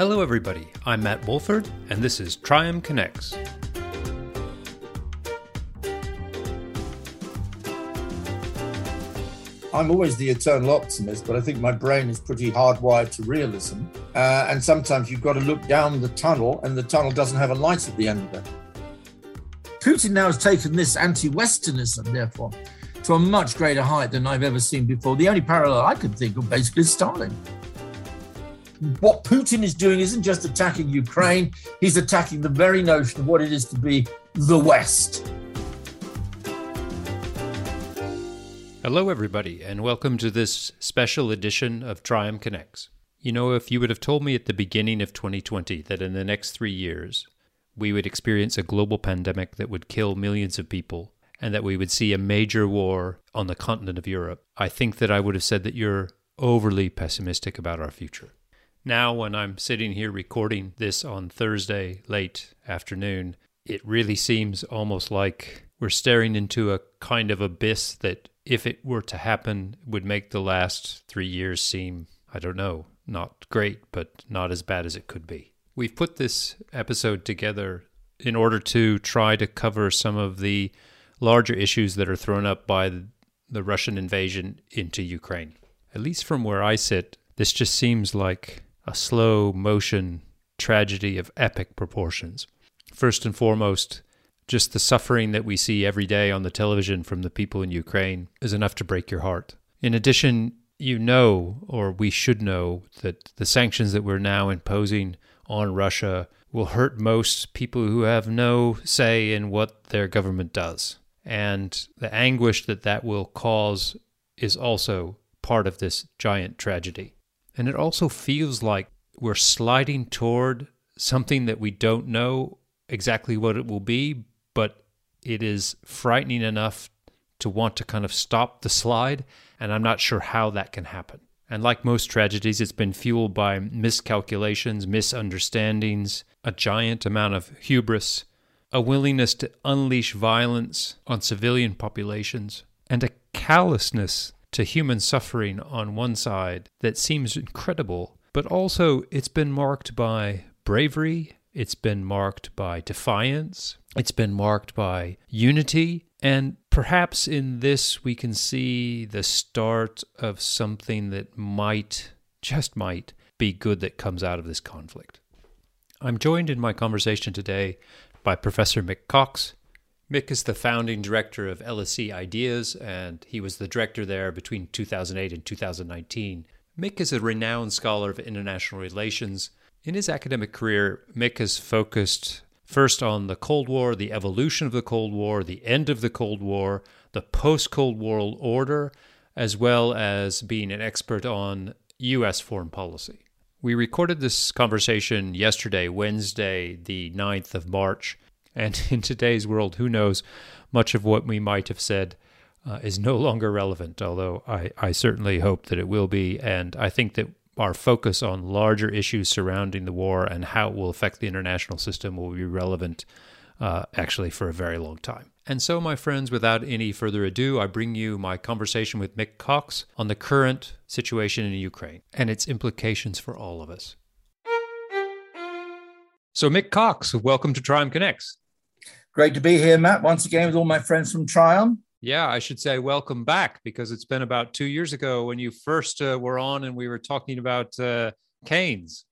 Hello, everybody. I'm Matt Wolford, and this is TRIUM Connects. I'm always the eternal optimist, but I think my brain is pretty hardwired to realism. Uh, and sometimes you've got to look down the tunnel, and the tunnel doesn't have a light at the end of it. Putin now has taken this anti Westernism, therefore, to a much greater height than I've ever seen before. The only parallel I can think of basically is Stalin. What Putin is doing isn't just attacking Ukraine, he's attacking the very notion of what it is to be the West. Hello, everybody, and welcome to this special edition of TRIUM Connects. You know, if you would have told me at the beginning of 2020 that in the next three years we would experience a global pandemic that would kill millions of people and that we would see a major war on the continent of Europe, I think that I would have said that you're overly pessimistic about our future. Now, when I'm sitting here recording this on Thursday late afternoon, it really seems almost like we're staring into a kind of abyss that if it were to happen, would make the last three years seem, I don't know, not great, but not as bad as it could be. We've put this episode together in order to try to cover some of the larger issues that are thrown up by the Russian invasion into Ukraine. At least from where I sit, this just seems like a slow motion tragedy of epic proportions. First and foremost, just the suffering that we see every day on the television from the people in Ukraine is enough to break your heart. In addition, you know, or we should know, that the sanctions that we're now imposing on Russia will hurt most people who have no say in what their government does. And the anguish that that will cause is also part of this giant tragedy. And it also feels like we're sliding toward something that we don't know exactly what it will be, but it is frightening enough to want to kind of stop the slide, and I'm not sure how that can happen. And like most tragedies, it's been fueled by miscalculations, misunderstandings, a giant amount of hubris, a willingness to unleash violence on civilian populations, and a callousness to human suffering on one side that seems incredible, but also it's been marked by bravery, it's been marked by defiance, it's been marked by unity, and perhaps in this we can see the start of something that might, just might, be good that comes out of this conflict. I'm joined in my conversation today by Professor Mick Cox. Mick is the founding director of LSE Ideas, and he was the director there between 2008 and 2019. Mick is a renowned scholar of international relations. In his academic career, Mick has focused first on the Cold War, the evolution of the Cold War, the end of the Cold War, the post Cold War order, as well as being an expert on U.S. foreign policy. We recorded this conversation yesterday, Wednesday, the 9th of March. And in today's world, who knows, much of what we might have said uh, is no longer relevant, although I, I certainly hope that it will be. And I think that our focus on larger issues surrounding the war and how it will affect the international system will be relevant uh, actually for a very long time. And so, my friends, without any further ado, I bring you my conversation with Mick Cox on the current situation in Ukraine and its implications for all of us. So, Mick Cox, welcome to TRIUM Connects. Great to be here, Matt, once again with all my friends from TRIUM. Yeah, I should say welcome back because it's been about two years ago when you first uh, were on and we were talking about uh, Keynes.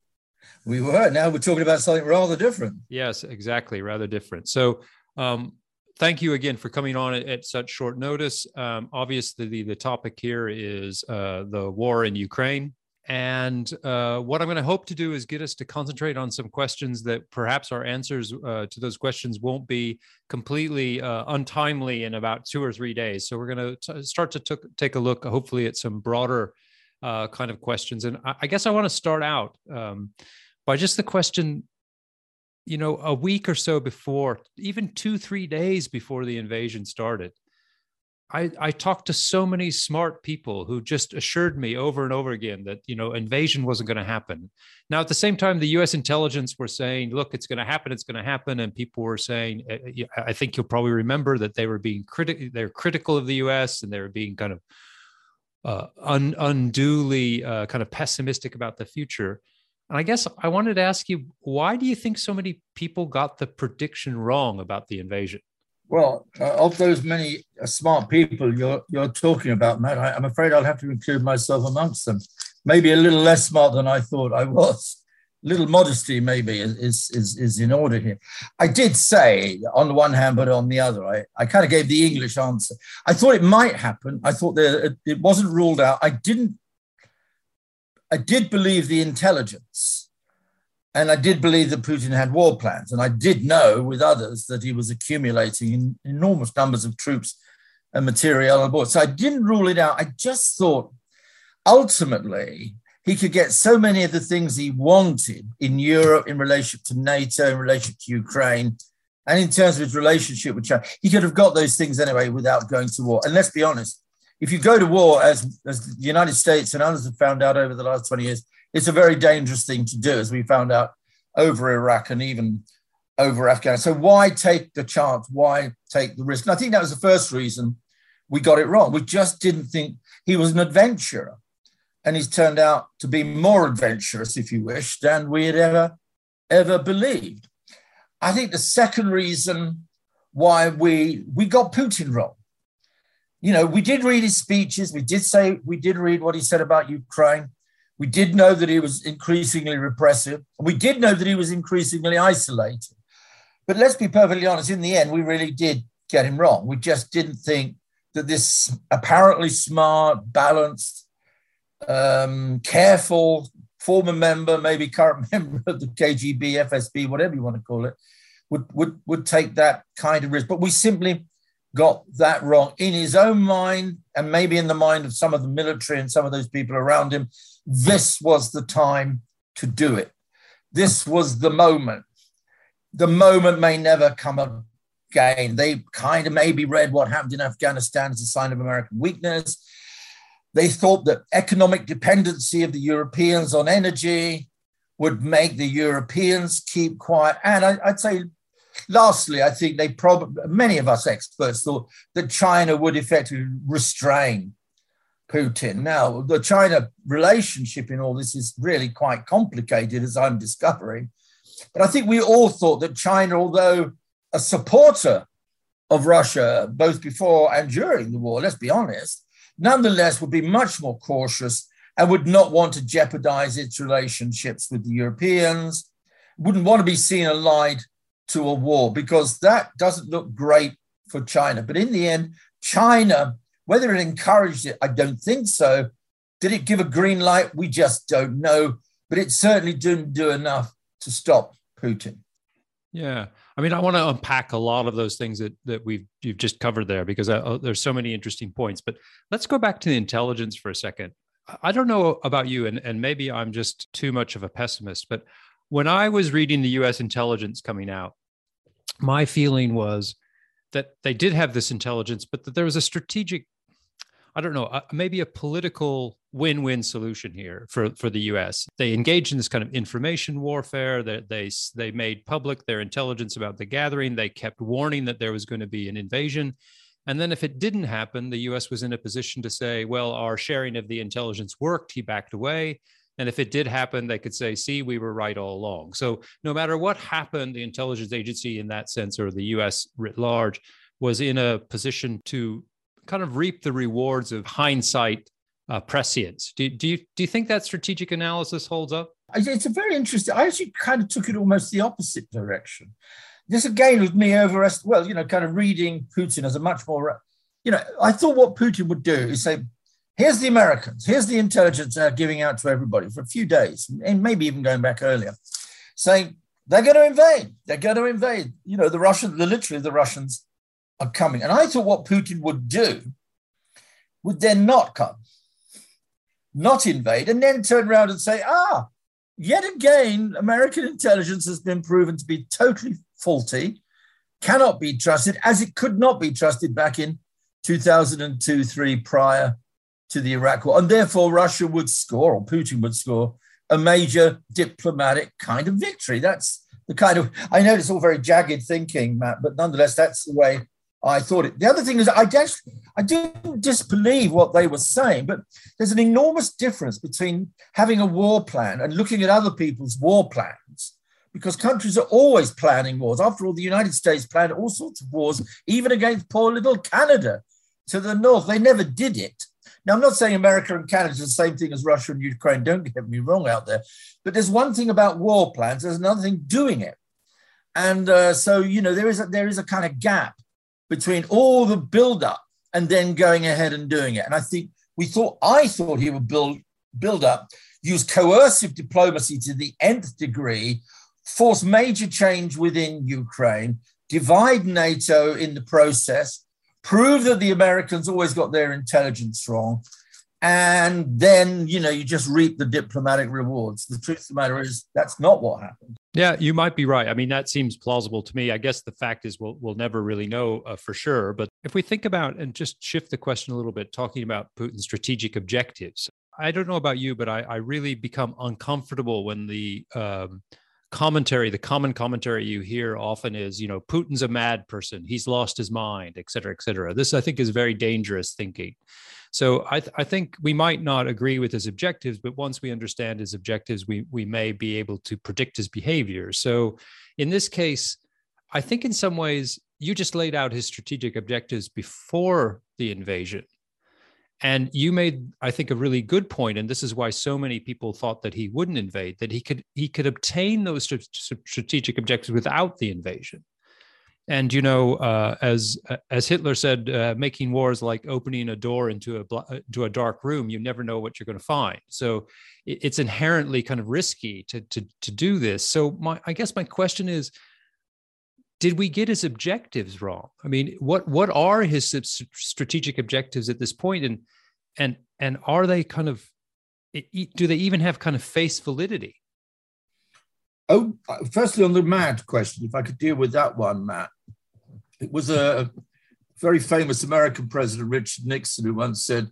We were. Now we're talking about something rather different. Yes, exactly. Rather different. So, um, thank you again for coming on at, at such short notice. Um, obviously, the, the topic here is uh, the war in Ukraine. And uh, what I'm going to hope to do is get us to concentrate on some questions that perhaps our answers uh, to those questions won't be completely uh, untimely in about two or three days. So we're going to start to t- take a look, hopefully, at some broader uh, kind of questions. And I, I guess I want to start out um, by just the question you know, a week or so before, even two, three days before the invasion started, I, I talked to so many smart people who just assured me over and over again that you know invasion wasn't going to happen. Now at the same time, the U.S. intelligence were saying, "Look, it's going to happen. It's going to happen," and people were saying, eh, eh, "I think you'll probably remember that they were being critical. They're critical of the U.S. and they were being kind of uh, un- unduly uh, kind of pessimistic about the future." And I guess I wanted to ask you, why do you think so many people got the prediction wrong about the invasion? Well, uh, of those many uh, smart people you're you're talking about, Matt, I, I'm afraid I'll have to include myself amongst them. Maybe a little less smart than I thought I was. Little modesty, maybe, is, is, is in order here. I did say on the one hand, but on the other, I, I kind of gave the English answer. I thought it might happen. I thought that it wasn't ruled out. I didn't I did believe the intelligence, and I did believe that Putin had war plans, and I did know with others that he was accumulating enormous numbers of troops and material on board. So I didn't rule it out. I just thought ultimately he could get so many of the things he wanted in Europe in relation to NATO, in relation to Ukraine, and in terms of his relationship with China. He could have got those things anyway without going to war. And let's be honest, if you go to war, as, as the United States and others have found out over the last 20 years, it's a very dangerous thing to do, as we found out over Iraq and even over Afghanistan. So why take the chance? Why take the risk? And I think that was the first reason we got it wrong. We just didn't think he was an adventurer. And he's turned out to be more adventurous, if you wish, than we had ever, ever believed. I think the second reason why we we got Putin wrong you know, we did read his speeches. We did say, we did read what he said about Ukraine. We did know that he was increasingly repressive. And we did know that he was increasingly isolated. But let's be perfectly honest, in the end, we really did get him wrong. We just didn't think that this apparently smart, balanced, um, careful former member, maybe current member of the KGB, FSB, whatever you want to call it, would, would, would take that kind of risk. But we simply got that wrong in his own mind and maybe in the mind of some of the military and some of those people around him. This was the time to do it. This was the moment. The moment may never come again. They kind of maybe read what happened in Afghanistan as a sign of American weakness. They thought that economic dependency of the Europeans on energy would make the Europeans keep quiet. And I, would say Lastly, I think they probably, many of us experts thought that China would effectively restrain Putin. Now, the China relationship in all this is really quite complicated, as I'm discovering. But I think we all thought that China, although a supporter of Russia both before and during the war, let's be honest, nonetheless would be much more cautious and would not want to jeopardize its relationships with the Europeans, wouldn't want to be seen allied to a war because that doesn't look great for China. But in the end, China, whether it encouraged it, I don't think so. Did it give a green light? We just don't know. But it certainly didn't do enough to stop Putin. Yeah, I mean, I want to unpack a lot of those things that that we've you've just covered there because I, uh, uh, there's so many interesting points. But let's go back to the intelligence for a second. I don't know about you, and and maybe I'm just too much of a pessimist, but when I was reading the US intelligence coming out, my feeling was that they did have this intelligence, but that there was a strategic, I don't know, uh, maybe a political win-win solution here for, for the U.S. They engaged in this kind of information warfare. They, they they made public their intelligence about the gathering. They kept warning that there was going to be an invasion. And then if it didn't happen, the US was in a position to say, well, our sharing of the intelligence worked. He backed away. And if it did happen, they could say, see, we were right all along. So no matter what happened, the intelligence agency in that sense, or the US writ large, was in a position to kind of reap the rewards of hindsight uh, prescience. Do, do, you, do you think that strategic analysis holds up? It's a very interesting. I actually kind of took it almost the opposite direction. This again with me over, well, you know, kind of reading Putin as a much more, you know, I thought what Putin would do is say, Here's the Americans. Here's the intelligence they're giving out to everybody for a few days, and maybe even going back earlier, saying they're going to invade. They're going to invade. You know, the Russians, literally the Russians are coming. And I thought what Putin would do would then not come, not invade, and then turn around and say, ah, yet again, American intelligence has been proven to be totally faulty, cannot be trusted, as it could not be trusted back in 2002 3 prior to the Iraq war. And therefore, Russia would score, or Putin would score, a major diplomatic kind of victory. That's the kind of, I know it's all very jagged thinking, Matt, but nonetheless, that's the way I thought it. The other thing is, I just, I didn't disbelieve what they were saying, but there's an enormous difference between having a war plan and looking at other people's war plans because countries are always planning wars. After all, the United States planned all sorts of wars, even against poor little Canada to the north. They never did it. Now, I'm not saying America and Canada is the same thing as Russia and Ukraine. Don't get me wrong out there. But there's one thing about war plans, there's another thing doing it. And uh, so, you know, there is, a, there is a kind of gap between all the build up and then going ahead and doing it. And I think we thought, I thought he would build, build up, use coercive diplomacy to the nth degree, force major change within Ukraine, divide NATO in the process, prove that the Americans always got their intelligence wrong, and then you know you just reap the diplomatic rewards. The truth of the matter is that's not what happened. Yeah, you might be right. I mean, that seems plausible to me. I guess the fact is we'll we'll never really know uh, for sure. But if we think about and just shift the question a little bit, talking about Putin's strategic objectives, I don't know about you, but I, I really become uncomfortable when the um, commentary, the common commentary you hear often is, you know, Putin's a mad person, he's lost his mind, et cetera, et cetera. This, I think, is very dangerous thinking. So I, th- I think we might not agree with his objectives, but once we understand his objectives, we, we may be able to predict his behavior. So in this case, I think in some ways, you just laid out his strategic objectives before the invasion. And you made, I think, a really good point, and this is why so many people thought that he wouldn't invade. That he could he could obtain those strategic objectives without the invasion. And you know, uh, as as Hitler said, uh, making war is like opening a door into a uh, to a dark room. You never know what you're going to find. So it's inherently kind of risky to to to do this. So my I guess my question is, did we get his objectives wrong? I mean, what what are his strategic objectives at this point, and and and are they kind of do they even have kind of face validity? Oh, firstly, on the mad question, if I could deal with that one, Matt, it was a very famous American president, Richard Nixon, who once said,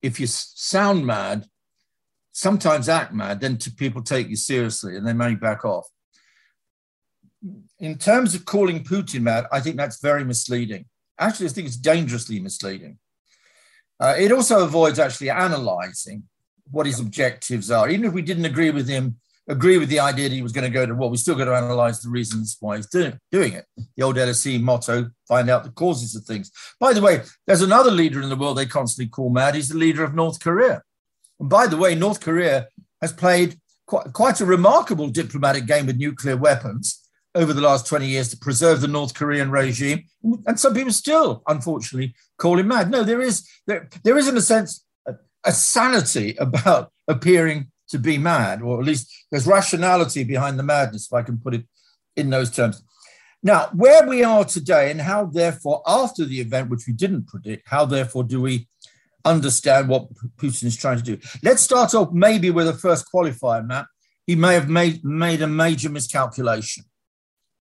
"If you sound mad, sometimes act mad, then people take you seriously, and they may back off." In terms of calling Putin mad, I think that's very misleading. Actually, I think it's dangerously misleading. Uh, it also avoids actually analyzing what his objectives are. Even if we didn't agree with him, agree with the idea that he was going to go to war, we still got to analyze the reasons why he's doing, doing it. The old LSE motto, find out the causes of things. By the way, there's another leader in the world they constantly call mad. He's the leader of North Korea. And by the way, North Korea has played quite, quite a remarkable diplomatic game with nuclear weapons over the last 20 years to preserve the North Korean regime. And some people still, unfortunately, call him mad. No, there is, there, there is in a sense, a, a sanity about appearing to be mad, or at least there's rationality behind the madness, if I can put it in those terms. Now, where we are today, and how therefore, after the event, which we didn't predict, how therefore do we understand what Putin is trying to do? Let's start off maybe with a first qualifier, Matt. He may have made, made a major miscalculation.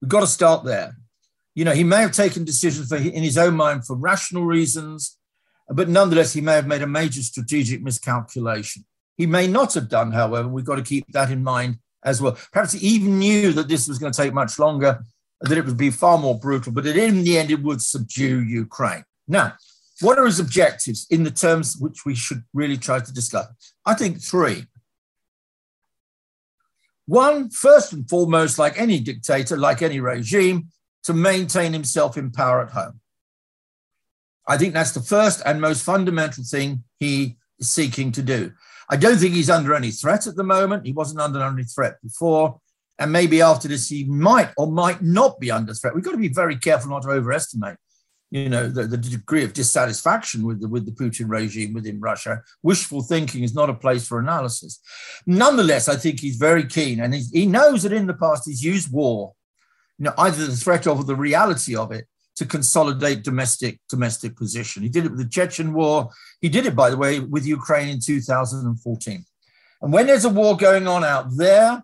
We've got to start there. You know, he may have taken decisions for, in his own mind for rational reasons, but nonetheless, he may have made a major strategic miscalculation. He may not have done, however, we've got to keep that in mind as well. Perhaps he even knew that this was going to take much longer, that it would be far more brutal, but in the end, it would subdue Ukraine. Now, what are his objectives in the terms which we should really try to discuss? I think three. One, first and foremost, like any dictator, like any regime, to maintain himself in power at home. I think that's the first and most fundamental thing he is seeking to do. I don't think he's under any threat at the moment. He wasn't under any threat before. And maybe after this, he might or might not be under threat. We've got to be very careful not to overestimate you know, the, the degree of dissatisfaction with the, with the Putin regime within Russia. Wishful thinking is not a place for analysis. Nonetheless, I think he's very keen, and he knows that in the past he's used war, you know, either the threat of or the reality of it, to consolidate domestic domestic position. He did it with the Chechen war. He did it, by the way, with Ukraine in 2014. And when there's a war going on out there,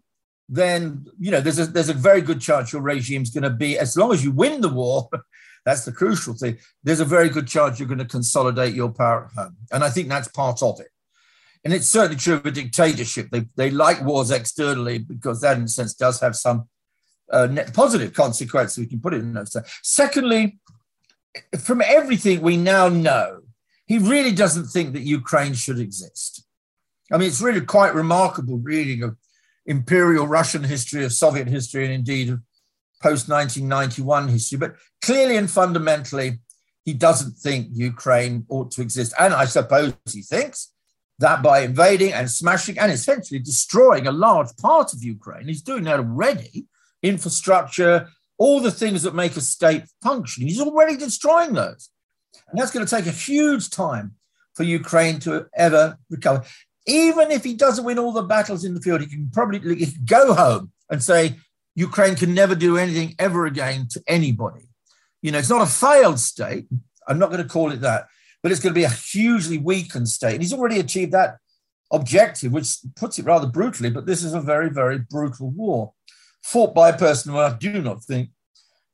then you know there's a there's a very good chance your regime's going to be, as long as you win the war, That's the crucial thing. There's a very good chance you're going to consolidate your power at home. And I think that's part of it. And it's certainly true of a dictatorship. They, they like wars externally because that, in a sense, does have some uh, positive consequences. We can put it in those terms. Secondly, from everything we now know, he really doesn't think that Ukraine should exist. I mean, it's really quite remarkable reading of imperial Russian history, of Soviet history, and indeed of post 1991 history. But clearly and fundamentally, he doesn't think Ukraine ought to exist. And I suppose he thinks that by invading and smashing and essentially destroying a large part of Ukraine, he's doing that already infrastructure, all the things that make a state function. He's already destroying those. And that's going to take a huge time for Ukraine to ever recover. Even if he doesn't win all the battles in the field, he can probably he can go home and say, Ukraine can never do anything ever again to anybody. You know, it's not a failed state. I'm not going to call it that, but it's going to be a hugely weakened state. And he's already achieved that objective, which puts it rather brutally, but this is a very, very brutal war fought by a person who I do not think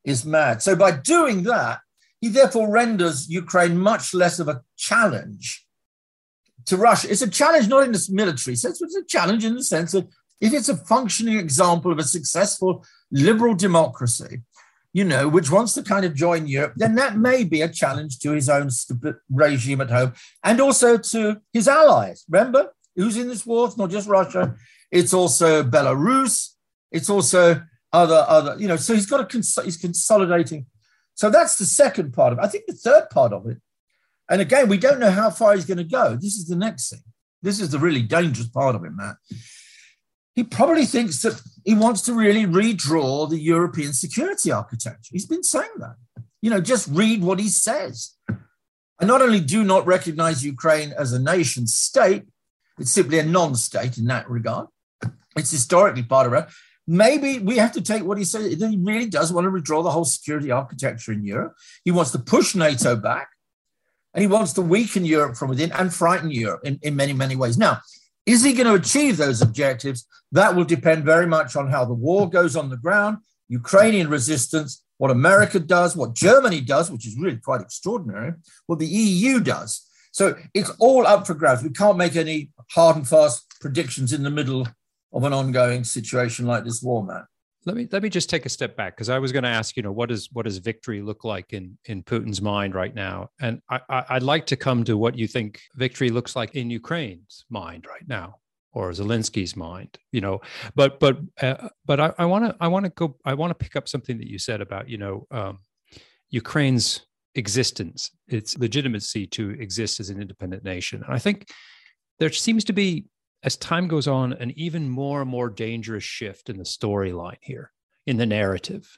is mad. So by doing that, he therefore renders Ukraine much less of a challenge to Russia. It's a challenge not in the military sense, but it's a challenge in the sense that if it's a functioning example of a successful liberal democracy, you know, which wants to kind of join Europe, then that may be a challenge to his own regime at home and also to his allies. Remember, who's in this war? It's not just Russia, it's also Belarus, it's also other other you know so he's got a cons- he's consolidating. So that's the second part of it. I think the third part of it and again we don't know how far he's going to go. This is the next thing. This is the really dangerous part of it matt he probably thinks that he wants to really redraw the european security architecture he's been saying that you know just read what he says i not only do not recognize ukraine as a nation state it's simply a non-state in that regard it's historically part of it maybe we have to take what he said. He really does want to redraw the whole security architecture in Europe. He wants to push NATO back and he wants to weaken Europe from within and frighten Europe in, in many, many ways. Now, is he going to achieve those objectives? That will depend very much on how the war goes on the ground, Ukrainian resistance, what America does, what Germany does, which is really quite extraordinary, what the EU does. So it's all up for grabs. We can't make any hard and fast predictions in the middle of an ongoing situation like this war, Matt. Let me let me just take a step back because I was going to ask, you know, what does what does victory look like in in Putin's mind right now? And I, I would like to come to what you think victory looks like in Ukraine's mind right now, or Zelensky's mind, you know. But but uh, but I want to I want to go I want to pick up something that you said about you know um, Ukraine's existence, its legitimacy to exist as an independent nation. And I think there seems to be as time goes on, an even more and more dangerous shift in the storyline here, in the narrative.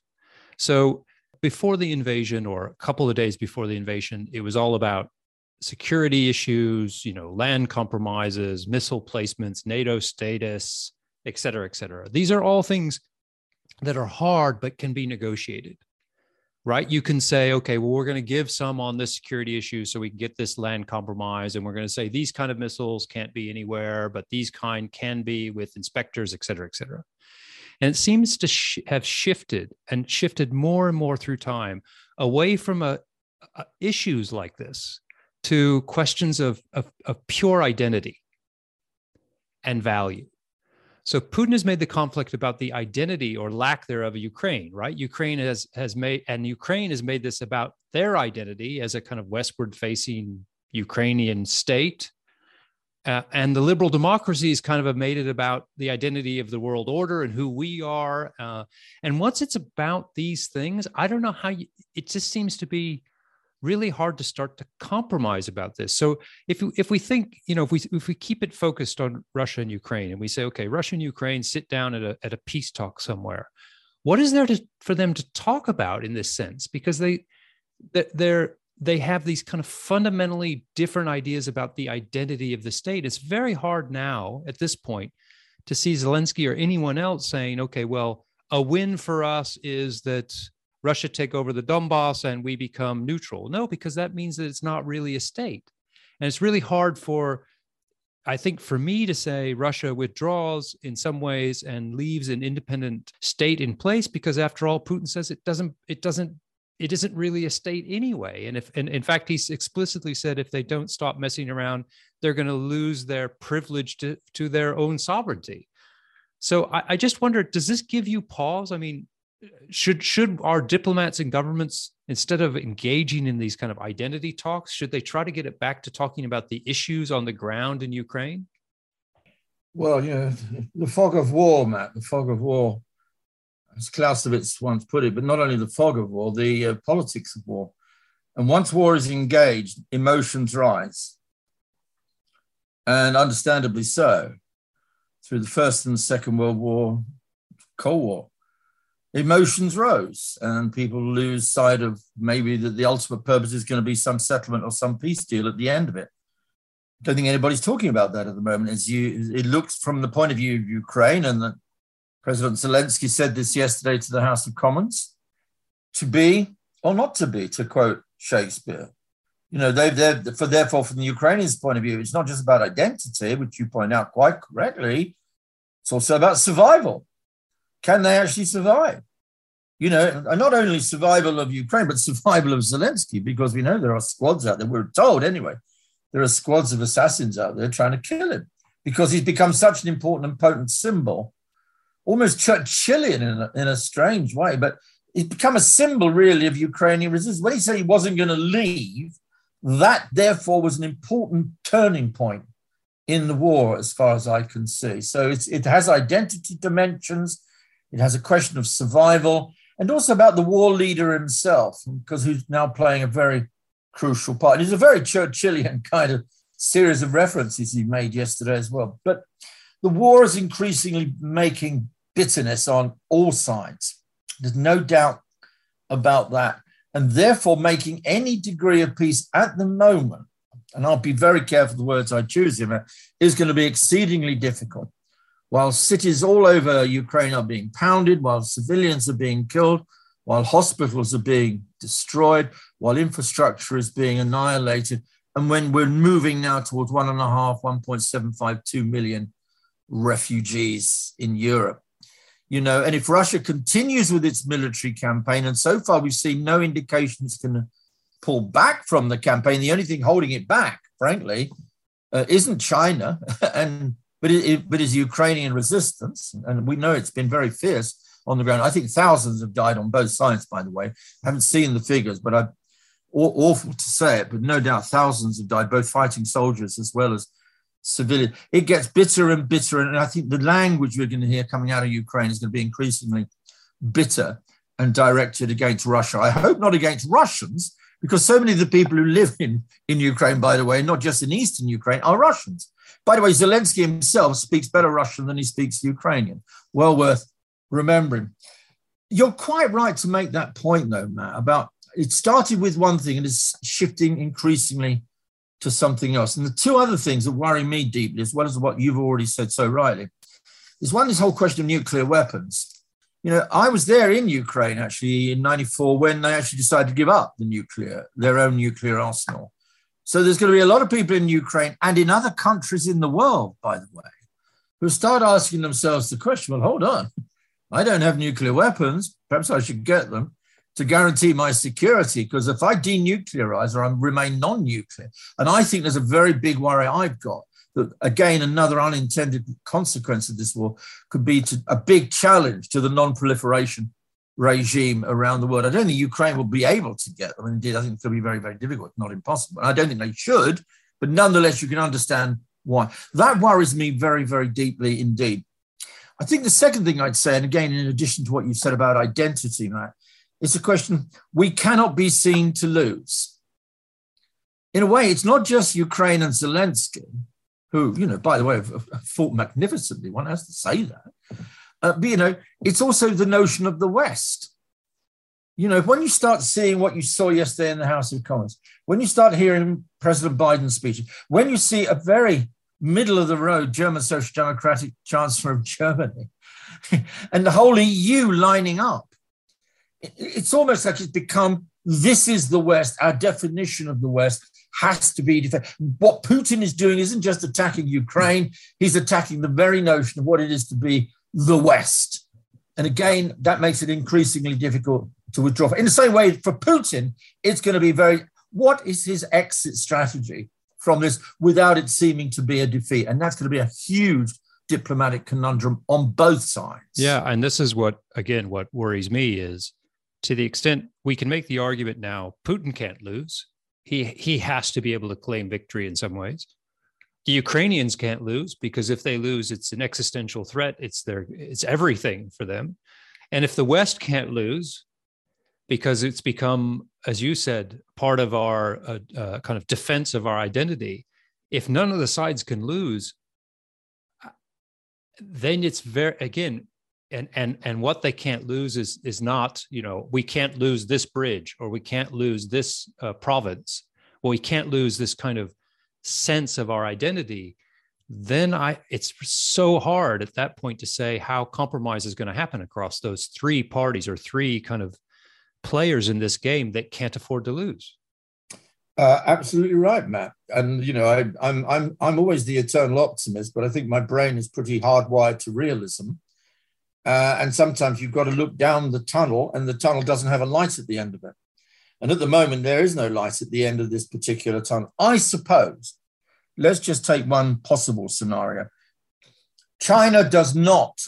So before the invasion, or a couple of days before the invasion, it was all about security issues, you know, land compromises, missile placements, NATO status, et cetera, et cetera. These are all things that are hard but can be negotiated right? You can say, okay, well, we're going to give some on this security issue so we can get this land compromise. And we're going to say these kind of missiles can't be anywhere, but these kind can be with inspectors, et cetera, et cetera. And it seems to sh- have shifted and shifted more and more through time away from a, a issues like this to questions of, of, of pure identity and value. So Putin has made the conflict about the identity or lack thereof of Ukraine, right? Ukraine has has made and Ukraine has made this about their identity as a kind of westward facing Ukrainian state. Uh, and the liberal democracies kind of have made it about the identity of the world order and who we are. Uh, and once it's about these things, I don't know how you, it just seems to be really hard to start to compromise about this. So if if we think, you know, if we if we keep it focused on Russia and Ukraine and we say, okay, Russia and Ukraine sit down at a at a peace talk somewhere, what is there to, for them to talk about in this sense? Because they they're they have these kind of fundamentally different ideas about the identity of the state. It's very hard now at this point to see Zelensky or anyone else saying, okay, well, a win for us is that Russia take over the Donbass and we become neutral. No, because that means that it's not really a state. And it's really hard for, I think, for me to say Russia withdraws in some ways and leaves an independent state in place because after all, Putin says it doesn't, it doesn't, it isn't really a state anyway. And if, and in fact, he's explicitly said if they don't stop messing around, they're going to lose their privilege to, to their own sovereignty. So I, I just wonder, does this give you pause? I mean, should should our diplomats and governments instead of engaging in these kind of identity talks should they try to get it back to talking about the issues on the ground in ukraine? Well you know the fog of war matt the fog of war as clausewitz once put it but not only the fog of war the uh, politics of war. And once war is engaged emotions rise. And understandably so. Through the first and second world war cold war emotions rose and people lose sight of maybe that the ultimate purpose is going to be some settlement or some peace deal at the end of it. Don't think anybody's talking about that at the moment. As you, it looks from the point of view of Ukraine, and the President Zelensky said this yesterday to the House of Commons, to be or not to be, to quote Shakespeare. You know, they've, they've for therefore, from the Ukrainians' point of view, it's not just about identity, which you point out quite correctly. It's also about survival can they actually survive? You know, not only survival of Ukraine, but survival of Zelensky, because we know there are squads out there. We're told anyway, there are squads of assassins out there trying to kill him because he's become such an important and potent symbol, almost Churchillian in a, in a strange way. But he's become a symbol, really, of Ukrainian resistance. When he said he wasn't going to leave, that therefore was an important turning point in the war, as far as I can see. So it has identity dimensions it has a question of survival and also about the war leader himself, because he's now playing a very crucial part. It's a very Churchillian kind of series of references he made yesterday as well. But the war is increasingly making bitterness on all sides. There's no doubt about that. And therefore, making any degree of peace at the moment, and I'll be very careful the words I choose here, is going to be exceedingly difficult while cities all over Ukraine are being pounded, while civilians are being killed, while hospitals are being destroyed, while infrastructure is being annihilated, and when we're moving now towards one and a half, 1.752 million refugees in Europe. You know, and if Russia continues with its military campaign, and so far we've seen no indications to pull back from the campaign, the only thing holding it back, frankly, uh, isn't China. and but it, it, but is Ukrainian resistance, and we know it's been very fierce on the ground. I think thousands have died on both sides, by the way. I haven't seen the figures, but I awful to say it, but no doubt thousands have died, both fighting soldiers as well as civilian. It gets bitter and bitter, and I think the language we're going to hear coming out of Ukraine is going to be increasingly bitter and directed against Russia. I hope not against Russians, because so many of the people who live in, in Ukraine, by the way, not just in eastern Ukraine, are Russians. By the way, Zelensky himself speaks better Russian than he speaks Ukrainian. Well worth remembering. You're quite right to make that point, though, Matt, about it started with one thing and is shifting increasingly to something else. And the two other things that worry me deeply, as well as what you've already said so rightly, is one, this whole question of nuclear weapons. You know, I was there in Ukraine actually in 94 when they actually decided to give up the nuclear, their own nuclear arsenal. So there's going to be a lot of people in Ukraine and in other countries in the world, by the way, who start asking themselves the question well, hold on, I don't have nuclear weapons. Perhaps I should get them to guarantee my security. Because if I denuclearize or I remain non nuclear, and I think there's a very big worry I've got that, again, another unintended consequence of this war could be to, a big challenge to the non proliferation regime around the world. I don't think Ukraine will be able to get them. Indeed, I think it's going to be very, very difficult, not impossible. I don't think they should, but nonetheless, you can understand why. That worries me very, very deeply indeed. I think the second thing I'd say, and again, in addition to what you said about identity, Matt, it's a question we cannot be seen to lose. In a way, it's not just Ukraine and Zelensky, who, you know, by the way, have, fought magnificently. One has to say that. Uh, but, you know, it's also the notion of the West. You know, when you start seeing what you saw yesterday in the House of Commons, when you start hearing President Biden's speech, when you see a very middle of the road German Social Democratic Chancellor of Germany and the whole EU lining up, it's almost like it's become this is the West. Our definition of the West has to be defended. What Putin is doing isn't just attacking Ukraine, he's attacking the very notion of what it is to be the West. And again, that makes it increasingly difficult to withdraw. In the same way, for Putin, it's going to be very what is his exit strategy from this without it seeming to be a defeat? And that's going to be a huge diplomatic conundrum on both sides. Yeah, and this is what again what worries me is to the extent we can make the argument now Putin can't lose. He he has to be able to claim victory in some ways. The Ukrainians can't lose because if they lose it's an existential threat. It's their it's everything for them. And if the West can't lose because it's become as you said part of our uh, uh, kind of defense of our identity, if none of the sides can lose then it's very again and and and what they can't lose is is not you know we can't lose this bridge or we can't lose this uh, province well we can't lose this kind of sense of our identity then i it's so hard at that point to say how compromise is going to happen across those three parties or three kind of players in this game that can't afford to lose uh, absolutely right, Matt. And you know, I, I'm I'm I'm always the eternal optimist, but I think my brain is pretty hardwired to realism. Uh, and sometimes you've got to look down the tunnel, and the tunnel doesn't have a light at the end of it. And at the moment, there is no light at the end of this particular tunnel. I suppose. Let's just take one possible scenario. China does not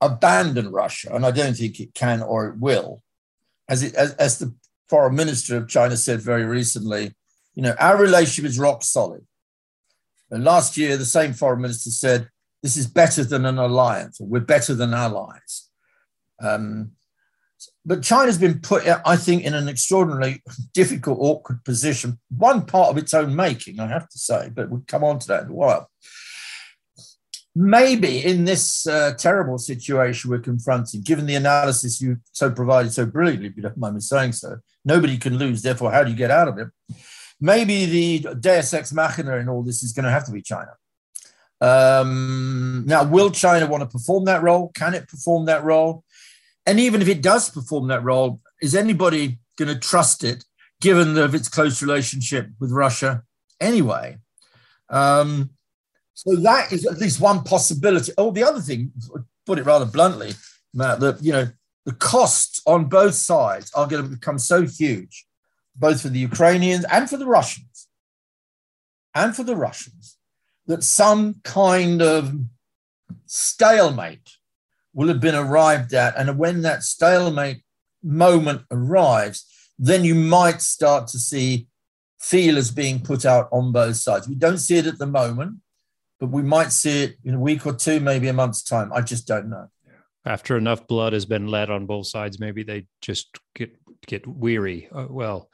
abandon Russia, and I don't think it can or it will, as it as, as the foreign minister of China said very recently, you know, our relationship is rock solid. And last year, the same foreign minister said, this is better than an alliance, or we're better than allies. Um, but China's been put, I think, in an extraordinarily difficult, awkward position, one part of its own making, I have to say, but we'll come on to that in a while maybe in this uh, terrible situation we're confronting, given the analysis you so provided so brilliantly, if you don't mind me saying so, nobody can lose. Therefore, how do you get out of it? Maybe the Deus ex machina in all this is going to have to be China. Um, now, will China want to perform that role? Can it perform that role? And even if it does perform that role, is anybody going to trust it, given of its close relationship with Russia anyway? Um, so that is at least one possibility. Oh, the other thing, put it rather bluntly, Matt, that you know the costs on both sides are going to become so huge, both for the Ukrainians and for the Russians, and for the Russians, that some kind of stalemate will have been arrived at. And when that stalemate moment arrives, then you might start to see feelers being put out on both sides. We don't see it at the moment but we might see it in a week or two, maybe a month's time. I just don't know. After enough blood has been let on both sides, maybe they just get get weary. Uh, well,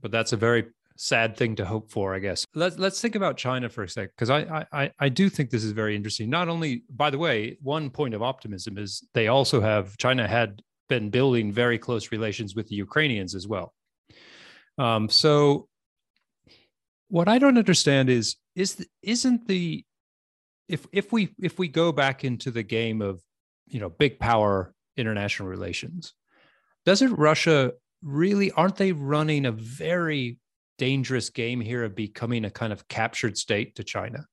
but that's a very sad thing to hope for, I guess. Let's let's think about China for a sec, because I, I I do think this is very interesting. Not only, by the way, one point of optimism is they also have China had been building very close relations with the Ukrainians as well. Um, so, what I don't understand is is isn't the if if we if we go back into the game of you know big power international relations doesn't russia really aren't they running a very dangerous game here of becoming a kind of captured state to china?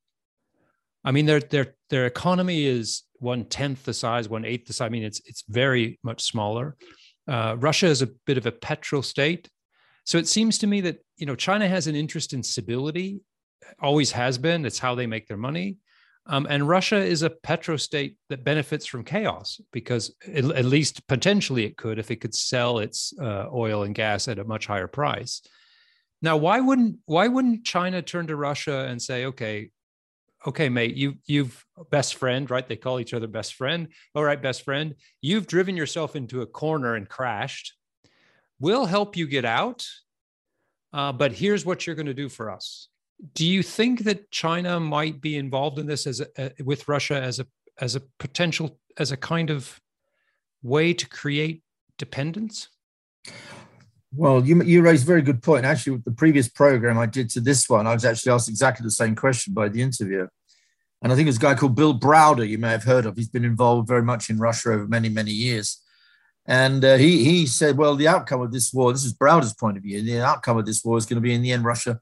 I mean their their their economy is one tenth the size one eighth the size. I mean it's it's very much smaller. Uh, russia is a bit of a petrol state. So it seems to me that you know china has an interest in stability always has been. It's how they make their money. Um, and Russia is a petro state that benefits from chaos because, it, at least potentially, it could if it could sell its uh, oil and gas at a much higher price. Now, why wouldn't why wouldn't China turn to Russia and say, okay, okay, mate, you you've best friend, right? They call each other best friend. All right, best friend, you've driven yourself into a corner and crashed. We'll help you get out, uh, but here's what you're going to do for us do you think that China might be involved in this as a, with Russia as a as a potential as a kind of way to create dependence? Well, you you raised a very good point. Actually, with the previous program I did to this one, I was actually asked exactly the same question by the interviewer. And I think it was a guy called Bill Browder, you may have heard of. He's been involved very much in Russia over many, many years. And uh, he, he said, well, the outcome of this war, this is Browder's point of view, the outcome of this war is going to be in the end, Russia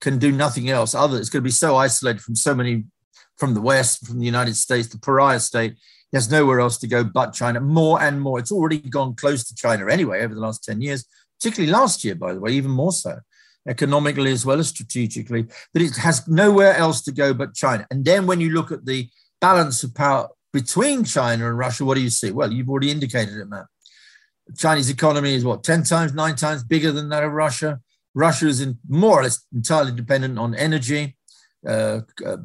can do nothing else other. It's going to be so isolated from so many, from the West, from the United States, the pariah state. There's nowhere else to go but China. More and more. It's already gone close to China anyway over the last 10 years, particularly last year, by the way, even more so. economically as well as strategically, that it has nowhere else to go but China. And then when you look at the balance of power between China and Russia, what do you see? Well, you've already indicated it, Matt. The Chinese economy is what, 10 times, nine times bigger than that of Russia. Russia is in, more or less entirely dependent on energy, uh, uh,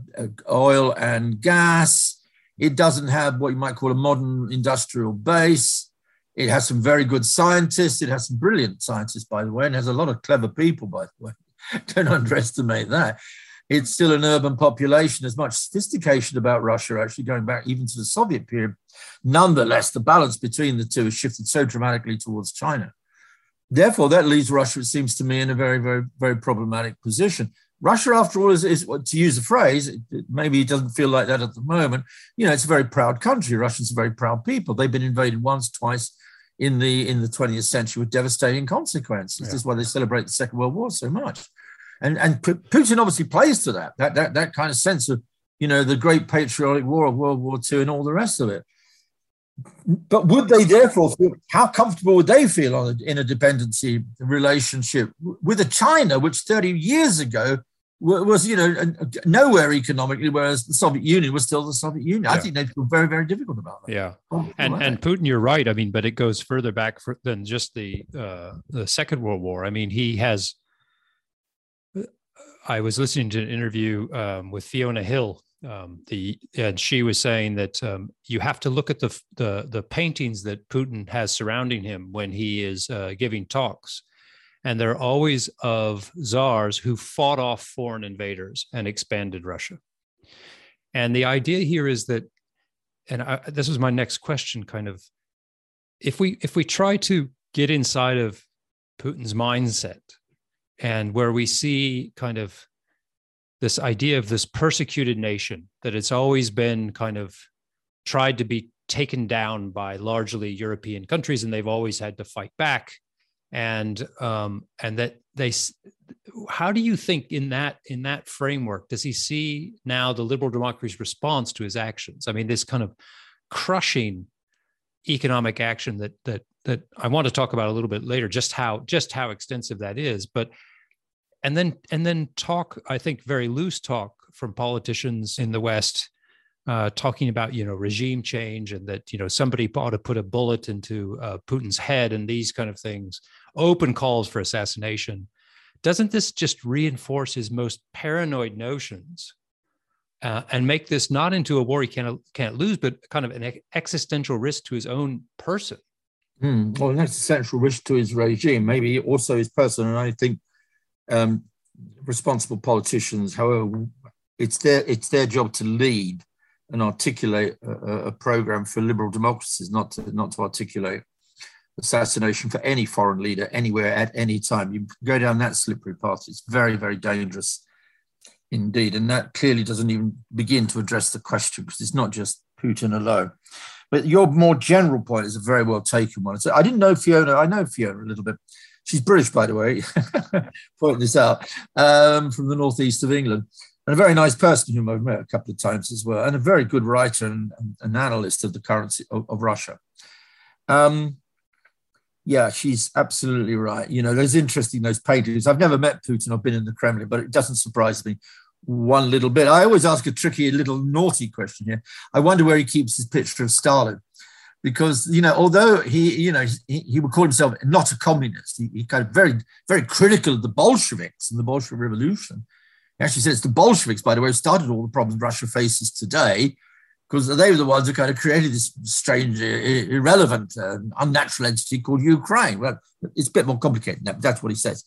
oil and gas. It doesn't have what you might call a modern industrial base. It has some very good scientists. It has some brilliant scientists, by the way, and has a lot of clever people, by the way. Don't underestimate that. It's still an urban population. There's much sophistication about Russia, actually, going back even to the Soviet period. Nonetheless, the balance between the two has shifted so dramatically towards China. Therefore, that leaves Russia, it seems to me, in a very, very, very problematic position. Russia, after all, is, is to use a phrase, it, maybe it doesn't feel like that at the moment. You know, it's a very proud country. Russians are very proud people. They've been invaded once, twice in the in the 20th century with devastating consequences. Yeah. This is why they celebrate the Second World War so much. And and Putin obviously plays to that, that that that kind of sense of, you know, the great patriotic war of World War II and all the rest of it. But would they therefore feel, how comfortable would they feel on a, in a dependency relationship with a China, which 30 years ago was, you know, nowhere economically, whereas the Soviet Union was still the Soviet Union. Yeah. I think they feel very, very difficult about that. Yeah, and and Putin, you're right. I mean, but it goes further back for, than just the uh, the Second World War. I mean, he has. I was listening to an interview um, with Fiona Hill, um, the and she was saying that um, you have to look at the the the paintings that Putin has surrounding him when he is uh, giving talks and they're always of czars who fought off foreign invaders and expanded Russia. And the idea here is that, and I, this was my next question, kind of, if we if we try to get inside of Putin's mindset, and where we see kind of this idea of this persecuted nation that it's always been kind of tried to be taken down by largely European countries, and they've always had to fight back and um, and that they how do you think in that in that framework does he see now the liberal democracy's response to his actions? I mean this kind of crushing economic action that that that i want to talk about a little bit later just how just how extensive that is but and then and then talk i think very loose talk from politicians in the west uh, talking about you know regime change and that you know somebody ought to put a bullet into uh, Putin's head and these kind of things, open calls for assassination. Doesn't this just reinforce his most paranoid notions uh, and make this not into a war he can't can't lose, but kind of an existential risk to his own person? Mm, well, an existential risk to his regime, maybe also his person, and I think um, responsible politicians, however, it's their it's their job to lead and articulate a, a program for liberal democracies, not to not to articulate assassination for any foreign leader anywhere at any time. You go down that slippery path. It's very, very dangerous indeed. And that clearly doesn't even begin to address the question because it's not just Putin alone. But your more general point is a very well taken one. So I didn't know Fiona. I know Fiona a little bit. She's British, by the way, pointing this out, um, from the northeast of England and a very nice person whom I've met a couple of times as well, and a very good writer and, and an analyst of the currency of, of Russia. Um, yeah, she's absolutely right. You know, those interesting those pages. I've never met Putin. I've been in the Kremlin, but it doesn't surprise me one little bit. I always ask a tricky, little naughty question here. I wonder where he keeps his picture of Stalin, because you know, although he, you know, he, he would call himself not a communist, he, he kind of very, very critical of the Bolsheviks and the Bolshevik Revolution He actually says the Bolsheviks, by the way, started all the problems Russia faces today because they were the ones who kind of created this strange, irrelevant, uh, unnatural entity called Ukraine. Well, it's a bit more complicated than that, that's what he says.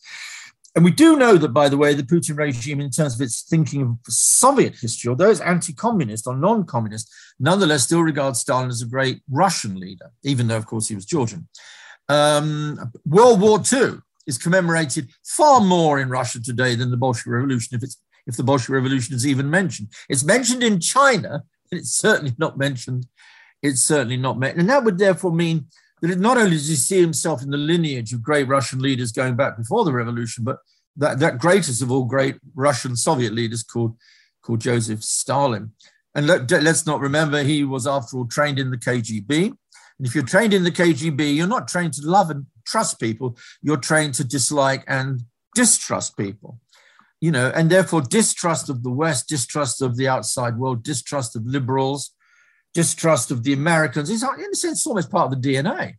And we do know that, by the way, the Putin regime, in terms of its thinking of Soviet history, although it's anti communist or non communist, nonetheless still regards Stalin as a great Russian leader, even though, of course, he was Georgian. Um, World War II is commemorated far more in Russia today than the Bolshevik Revolution, if if the Bolshevik Revolution is even mentioned. It's mentioned in China, it's certainly not mentioned. It's certainly not mentioned, and that would therefore mean that not only does he see himself in the lineage of great Russian leaders going back before the revolution, but that, that greatest of all great Russian Soviet leaders called called Joseph Stalin. And let, us not remember he was, after all, trained in the KGB. And if you're trained in the KGB, you're not trained to love and trust people. You're trained to dislike and distrust people, you know, and therefore distrust of the West, distrust of the outside world, distrust of liberals, distrust of the Americans. It's in a sense almost part of the DNA.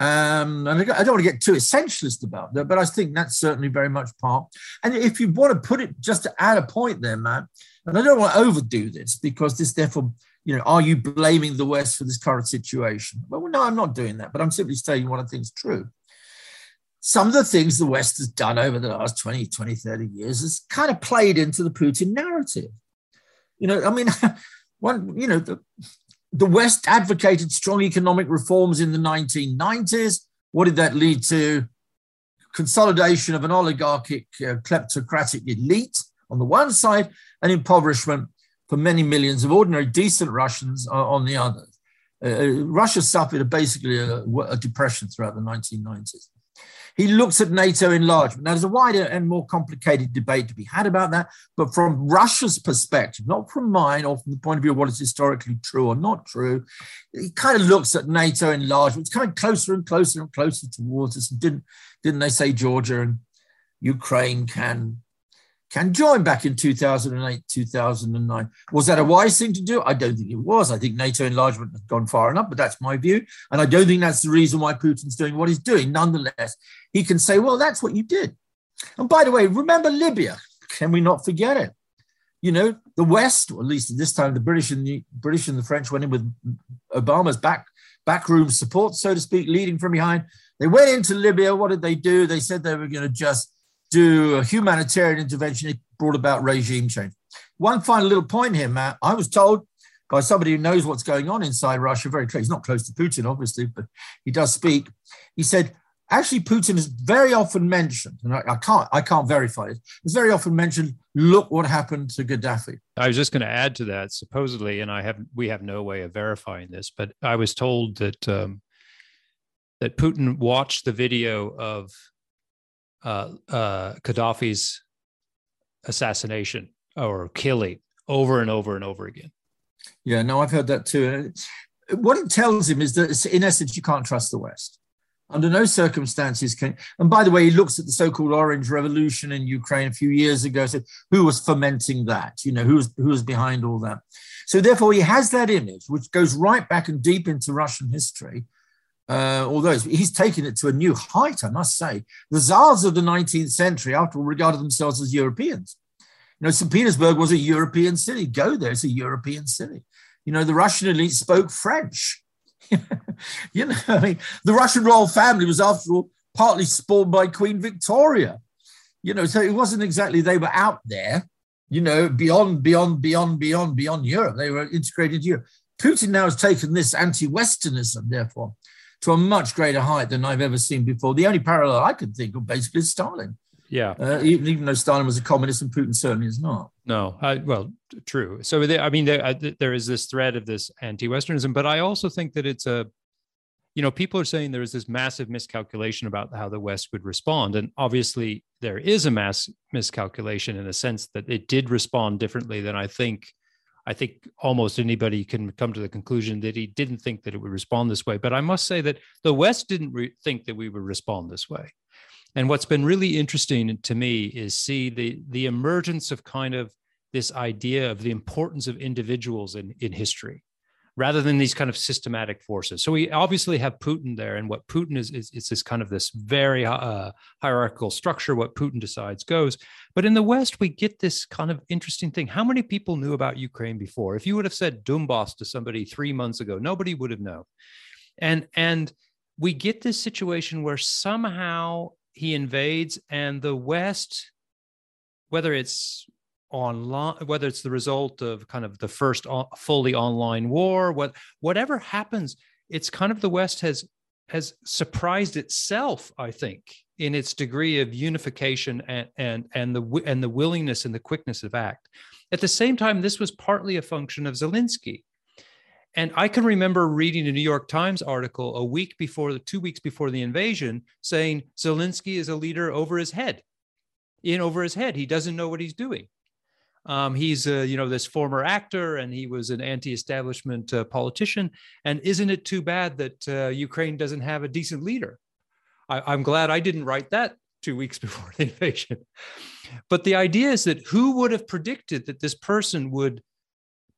Um, and I don't want to get too essentialist about that, but I think that's certainly very much part. And if you want to put it just to add a point there, Matt, and I don't want to overdo this because this therefore, you know, are you blaming the West for this current situation? Well, no, I'm not doing that, but I'm simply stating what I think is true. Some of the things the West has done over the last 20, 20, 30 years has kind of played into the Putin narrative. You know, I mean, one, you know, the, the West advocated strong economic reforms in the 1990s. What did that lead to? Consolidation of an oligarchic, uh, kleptocratic elite on the one side, and impoverishment for many millions of ordinary, decent Russians uh, on the other. Uh, uh Russia suffered a, basically a, a depression throughout the 1990s. He looks at NATO enlargement. Now, there's a wider and more complicated debate to be had about that, but from Russia's perspective, not from mine or from the point of view of what is historically true or not true, he kind of looks at NATO enlargement. It's coming closer and closer and closer towards us. Didn't, didn't they say Georgia and Ukraine can can join back in 2008, 2009. Was that a wise thing to do? I don't think it was. I think NATO enlargement has gone far enough, but that's my view. And I don't think that's the reason why Putin's doing what he's doing. Nonetheless, he can say, well, that's what you did. And by the way, remember Libya. Can we not forget it? You know, the West, or at least at this time, the British and the British and the French went in with Obama's back backroom support, so to speak, leading from behind. They went into Libya. What did they do? They said they were going to just do a humanitarian intervention. It brought about regime change. One final little point here, Matt. I was told by somebody who knows what's going on inside Russia, very close. He's not close to Putin, obviously, but he does speak. He said, actually, Putin is very often mentioned, and I, I can't, I can't verify it. It's very often mentioned. Look what happened to Gaddafi. I was just going to add to that. Supposedly, and I have, we have no way of verifying this, but I was told that um, that Putin watched the video of uh, uh, Gaddafi's assassination or killing over and over and over again. Yeah, no, I've heard that too. What it tells him is that, in essence, you can't trust the West. Under no circumstances can. And by the way, he looks at the so-called Orange Revolution in Ukraine a few years ago. Said, who was fomenting that? You know, who was who was behind all that? So therefore, he has that image, which goes right back and deep into Russian history, uh, although he's taken it to a new height, I must say. The czars of the 19th century, after all, regarded themselves as Europeans. You know, St. Petersburg was a European city. Go there, it's a European city. You know, the Russian elite spoke French. you know, I mean, the Russian royal family was, after all, partly spawned by Queen Victoria. You know, so it wasn't exactly they were out there, you know, beyond, beyond, beyond, beyond, beyond Europe. They were integrated Europe. Putin now has taken this anti Westernism, therefore, to a much greater height than I've ever seen before. The only parallel I could think of basically is Stalin. Yeah. Uh, even, even though Stalin was a communist and Putin certainly is not. No, I, well, true. So, I mean, there, there is this thread of this anti Westernism, but I also think that it's a, you know, people are saying there is this massive miscalculation about how the West would respond. And obviously, there is a mass miscalculation in the sense that it did respond differently than I think I think almost anybody can come to the conclusion that he didn't think that it would respond this way. But I must say that the West didn't re- think that we would respond this way. And what's been really interesting to me is see the the emergence of kind of this idea of the importance of individuals in, in history rather than these kind of systematic forces. So we obviously have Putin there, and what Putin is is, is this kind of this very uh, hierarchical structure. What Putin decides goes. But in the West, we get this kind of interesting thing. How many people knew about Ukraine before? If you would have said Donbass to somebody three months ago, nobody would have known. And and we get this situation where somehow he invades, and the West, whether it's online whether it's the result of kind of the first fully online war what whatever happens it's kind of the west has has surprised itself i think in its degree of unification and and and the and the willingness and the quickness of act. At the same time this was partly a function of zelensky. And i can remember reading a new york times article a week before the two weeks before the invasion saying zelensky is a leader over his head in over his head. He doesn't know what he's doing um, he's a, you know this former actor, and he was an anti-establishment uh, politician. And isn't it too bad that uh, Ukraine doesn't have a decent leader? I, am glad I didn't write that two weeks before the invasion. But the idea is that who would have predicted that this person would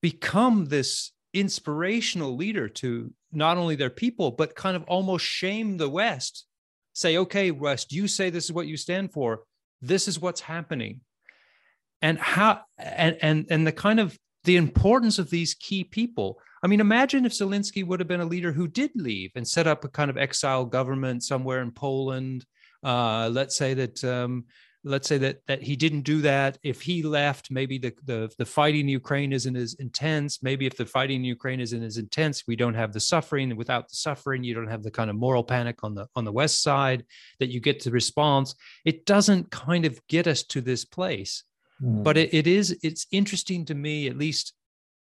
become this inspirational leader to not only their people, but kind of almost shame the West. Say, okay, West, you say this is what you stand for. This is what's happening. And how and and and the kind of the importance of these key people. I mean, imagine if Zelensky would have been a leader who did leave and set up a kind of exile government somewhere in Poland. Uh, let's say that um, let's say that that he didn't do that. If he left maybe the, the the fighting in ukraine isn't as intense. Maybe if the fighting in ukraine isn't as intense we don't have the suffering. Without the suffering you don't have the kind of moral panic on the on the west side that you get the response. It doesn't kind of get us to this place mm. but it, it is it's interesting to me at least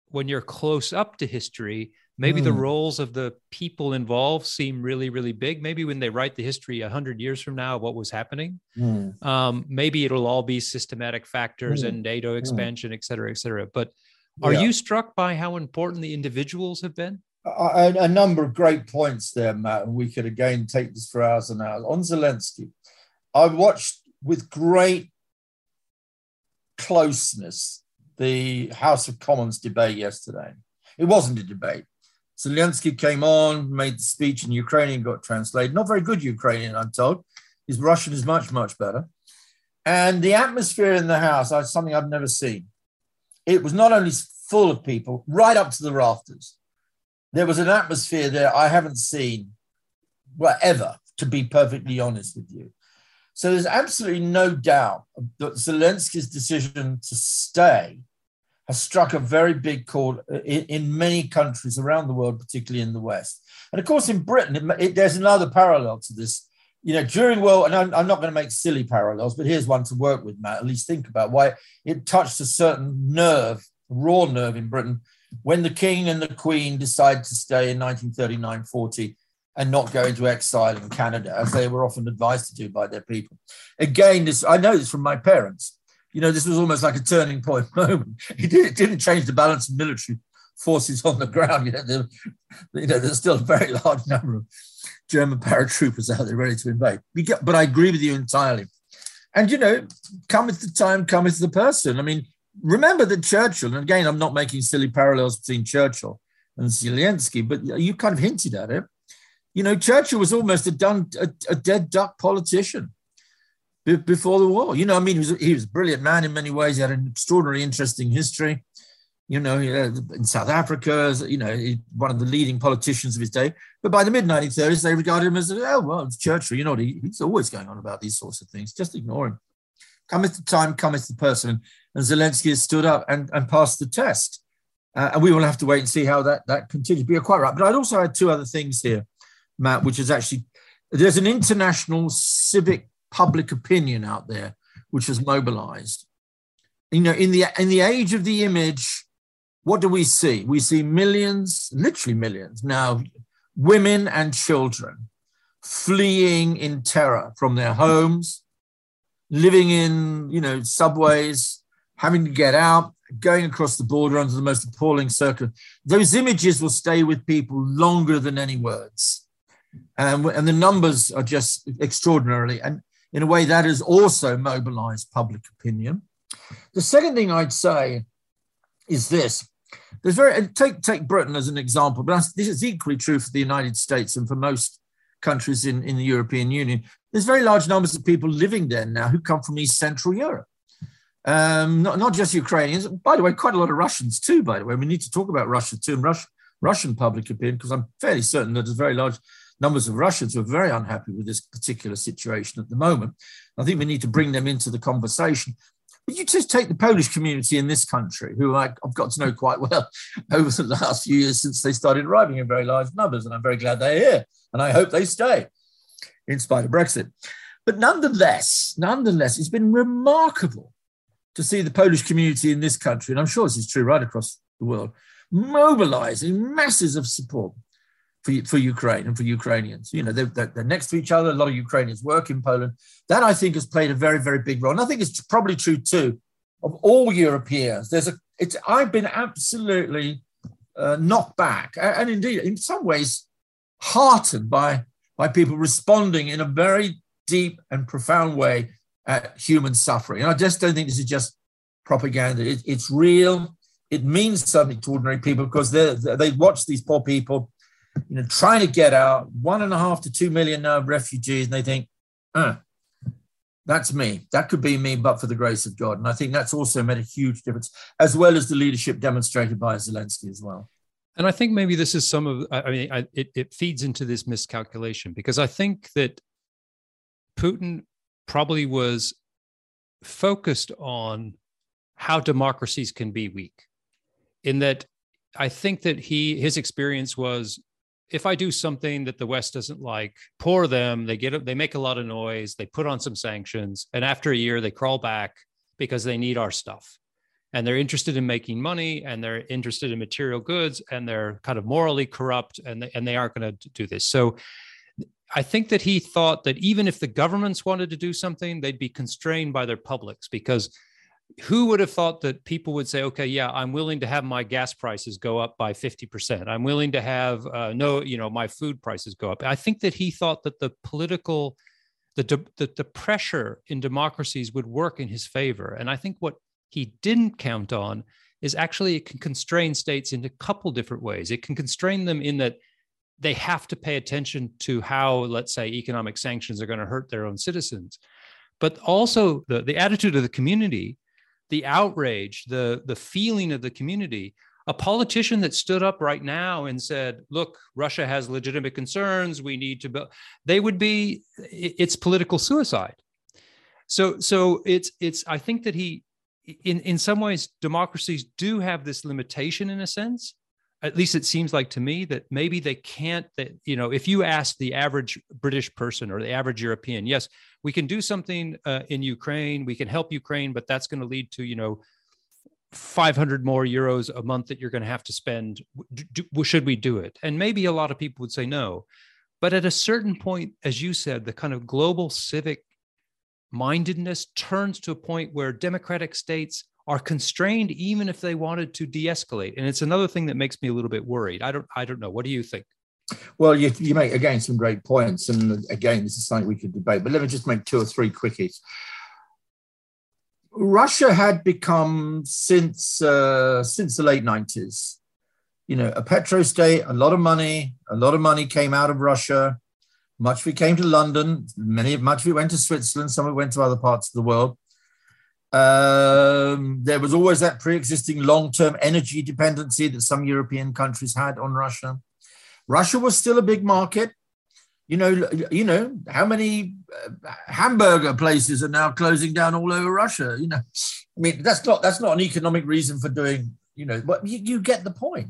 when you're close up to history maybe mm. the roles of the people involved seem really really big maybe when they write the history 100 years from now of what was happening mm. um, maybe it'll all be systematic factors mm. and nato mm. expansion et cetera et cetera but are yeah. you struck by how important the individuals have been a, a, number of great points there matt and we could again take this for hours and hours on zelensky i watched with great closeness the house of commons debate yesterday it wasn't a debate Zelensky came on, made the speech in Ukrainian, got translated. Not very good Ukrainian, I'm told. His Russian is much, much better. And the atmosphere in the house is something I've never seen. It was not only full of people, right up to the rafters. There was an atmosphere there I haven't seen, well, ever, to be perfectly honest with you. So there's absolutely no doubt that Zelensky's decision to stay has struck a very big chord in, in, many countries around the world, particularly in the West. And of course, in Britain, it, it, there's another parallel to this. You know, during World, and I'm, I'm not going to make silly parallels, but here's one to work with, Matt. At least think about why it touched a certain nerve, raw nerve in Britain, when the King and the Queen decided to stay in 1939 40 and not go into exile in Canada, as they were often advised to do by their people. Again, this I know this from my parents you know, this was almost like a turning point moment. It, did, it didn't change the balance of military forces on the ground. You know, there, you know, there's still a very large number of German paratroopers out there ready to invade. But I agree with you entirely. And, you know, cometh the time, cometh the person. I mean, remember that Churchill, and again, I'm not making silly parallels between Churchill and Zelensky, but you kind of hinted at it. You know, Churchill was almost a, done, a, a dead duck politician before the war. You know, I mean, he was, he was a brilliant man in many ways. He had an extraordinarily interesting history. You know, in South Africa, you know, one of the leading politicians of his day. But by the mid 1930s, they regarded him as, oh, well, it's Churchill. You know, he, he's always going on about these sorts of things. Just ignore him. Cometh the time, cometh the person. And Zelensky has stood up and, and passed the test. Uh, and we will have to wait and see how that, that continues. But you're quite right. But I'd also add two other things here, Matt, which is actually there's an international civic public opinion out there which has mobilized. You know, in the in the age of the image, what do we see? We see millions, literally millions now, women and children fleeing in terror from their homes, living in, you know, subways, having to get out, going across the border under the most appalling circumstances. Those images will stay with people longer than any words. And the numbers are just extraordinarily. And in a way that has also mobilized public opinion. The second thing I'd say is this. There's very take take Britain as an example, but this is equally true for the United States and for most countries in, in the European Union. There's very large numbers of people living there now who come from East Central Europe. Um, not, not just Ukrainians, by the way, quite a lot of Russians too, by the way. We need to talk about Russia too and Rush, Russian public opinion, because I'm fairly certain that there's very large numbers of Russians who are very unhappy with this particular situation at the moment. I think we need to bring them into the conversation. But you just take the Polish community in this country, who I've got to know quite well over the last few years since they started arriving in very large numbers. And I'm very glad they're here. And I hope they stay in spite of Brexit. But nonetheless, nonetheless, it's been remarkable to see the Polish community in this country, and I'm sure this is true right across the world, mobilizing masses of support for, for Ukraine and for Ukrainians. You know, they're, they're, next to each other. A lot of Ukrainians work in Poland. That I think has played a very, very big role. And I think it's probably true too of all Europeans. There's a, it's, I've been absolutely uh, knocked back and indeed in some ways heartened by, by people responding in a very deep, and profound way at human suffering. And I just don't think this is just propaganda. It, it's real. It means something to ordinary people because they they watch these poor people, you know, trying to get out. One and a half to two million now refugees, and they think, uh, that's me. That could be me, but for the grace of God. And I think that's also made a huge difference, as well as the leadership demonstrated by Zelensky as well. And I think maybe this is some of, I mean, I, it, it feeds into this miscalculation because I think that Putin probably was focused on how democracies can be weak. In that, I think that he his experience was if I do something that the West doesn't like, poor them, they get they make a lot of noise, they put on some sanctions, and after a year they crawl back because they need our stuff. And they're interested in making money and they're interested in material goods and they're kind of morally corrupt and they, and they aren't going to do this. So I think that he thought that even if the governments wanted to do something, they'd be constrained by their publics because who would have thought that people would say, okay, yeah, I'm willing to have my gas prices go up by 50%. I'm willing to have uh, no, you know, my food prices go up. I think that he thought that the political, the, the, the pressure in democracies would work in his favor. And I think what he didn't count on is actually it can constrain states in a couple different ways. It can constrain them in that they have to pay attention to how, let's say, economic sanctions are going to hurt their own citizens. But also the, the attitude of the community the outrage, the the feeling of the community. A politician that stood up right now and said, "Look, Russia has legitimate concerns. We need to," build, they would be it's political suicide. So so it's it's I think that he in in some ways democracies do have this limitation in a sense at least it seems like to me that maybe they can't that you know if you ask the average british person or the average european yes we can do something uh, in ukraine we can help ukraine but that's going to lead to you know 500 more euros a month that you're going to have to spend. Do, should we do it? And maybe a lot of people would say no. But at a certain point as you said the kind of global civic mindedness turns to a point where democratic states are constrained even if they wanted to de-escalate. And it's another thing that makes me a little bit worried. I don't i don't know. What do you think well you, you make again some great points and again this is something we could debate but let me just make two or three quickies. Russia had become since uh, since the late 90s you know a petro state a lot of money a lot of money came out of russia. Much of it came to london many much of it went to switzerland some of it went to other parts of the world. Um, there was always that pre-existing long-term energy dependency that some European countries had on Russia. Russia was still a big market. You know, you know how many uh, hamburger places are now closing down all over Russia. You know, I mean that's not that's not an economic reason for doing. You know, but you, you get the point.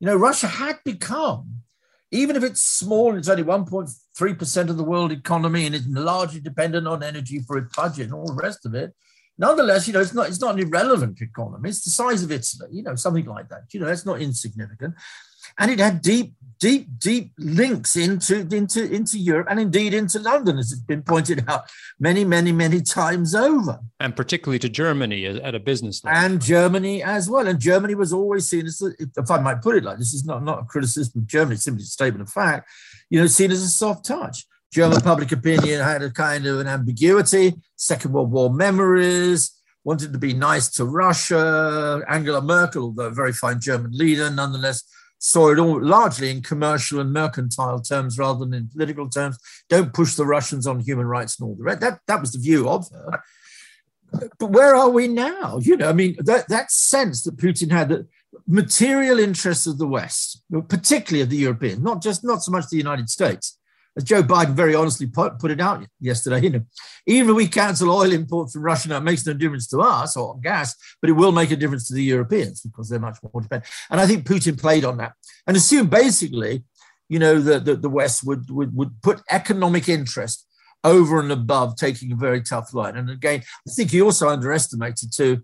You know, Russia had become, even if it's small, it's only 1.3 percent of the world economy, and it's largely dependent on energy for its budget and all the rest of it nonetheless, you know, it's not it's not an irrelevant economy. It's the size of Italy, you know, something like that. You know, that's not insignificant. And it had deep, deep, deep links into into into Europe and indeed into London, as it's been pointed out many, many, many times over. And particularly to Germany at a business level. And Germany as well. And Germany was always seen as, if I might put it like this, is not not a criticism of Germany, it's simply a statement of fact. You know, seen as a soft touch. German public opinion had a kind of an ambiguity. Second World War memories, wanted to be nice to Russia. Angela Merkel, although a very fine German leader, nonetheless saw it all largely in commercial and mercantile terms rather than in political terms. Don't push the Russians on human rights and all the rest. That, that was the view of her. But where are we now? You know, I mean, that, that sense that Putin had that material interests of the West, particularly of the Europeans, not just not so much the United States, as Joe Biden very honestly put, put it out yesterday, you know, even if we cancel oil imports from Russia, it makes no difference to us or gas, but it will make a difference to the Europeans because they're much more dependent. And I think Putin played on that and assumed basically, you know, that the, the West would, would, would put economic interest over and above taking a very tough line. And again, I think he also underestimated too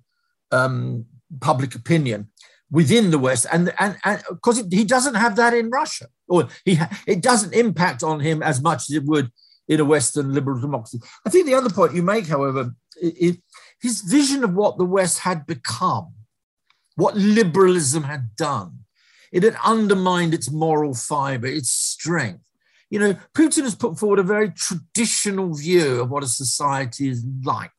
um, public opinion within the West, and and and because he doesn't have that in Russia, or he it doesn't impact on him as much as it would in a Western liberal democracy. I think the other point you make, however, is his vision of what the West had become, what liberalism had done. It had undermined its moral fiber, its strength. you know, Putin has put forward a very traditional view of what a society is like,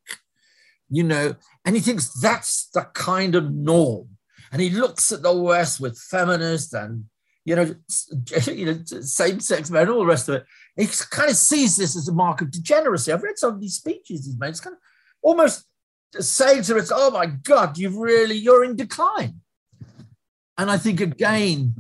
you know, and he thinks that's the kind of norm. And he looks at the West with feminists and, you know, you know, same-sex men, all the rest of it. He kind of sees this as a mark of degeneracy. I've read some of these speeches he's made. It's kind of almost saying to us, "Oh my God, you've really you're in decline." And I think again,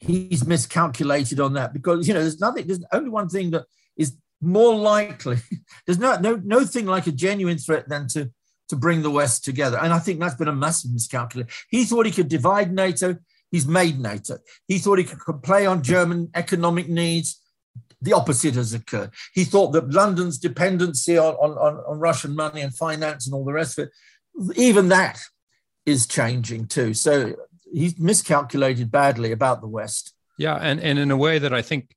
he's miscalculated on that because you know there's nothing. There's only one thing that is more likely. There's no no no thing like a genuine threat than to to bring the West together. And I think that's been a massive miscalculation. He thought he could divide NATO. He's made NATO. He thought he could play on German economic needs. The opposite has occurred. He thought that London's dependency on, on, on Russian money and finance and all the rest of it, even that is changing too. So he's miscalculated badly about the West. Yeah, and and in a way that I think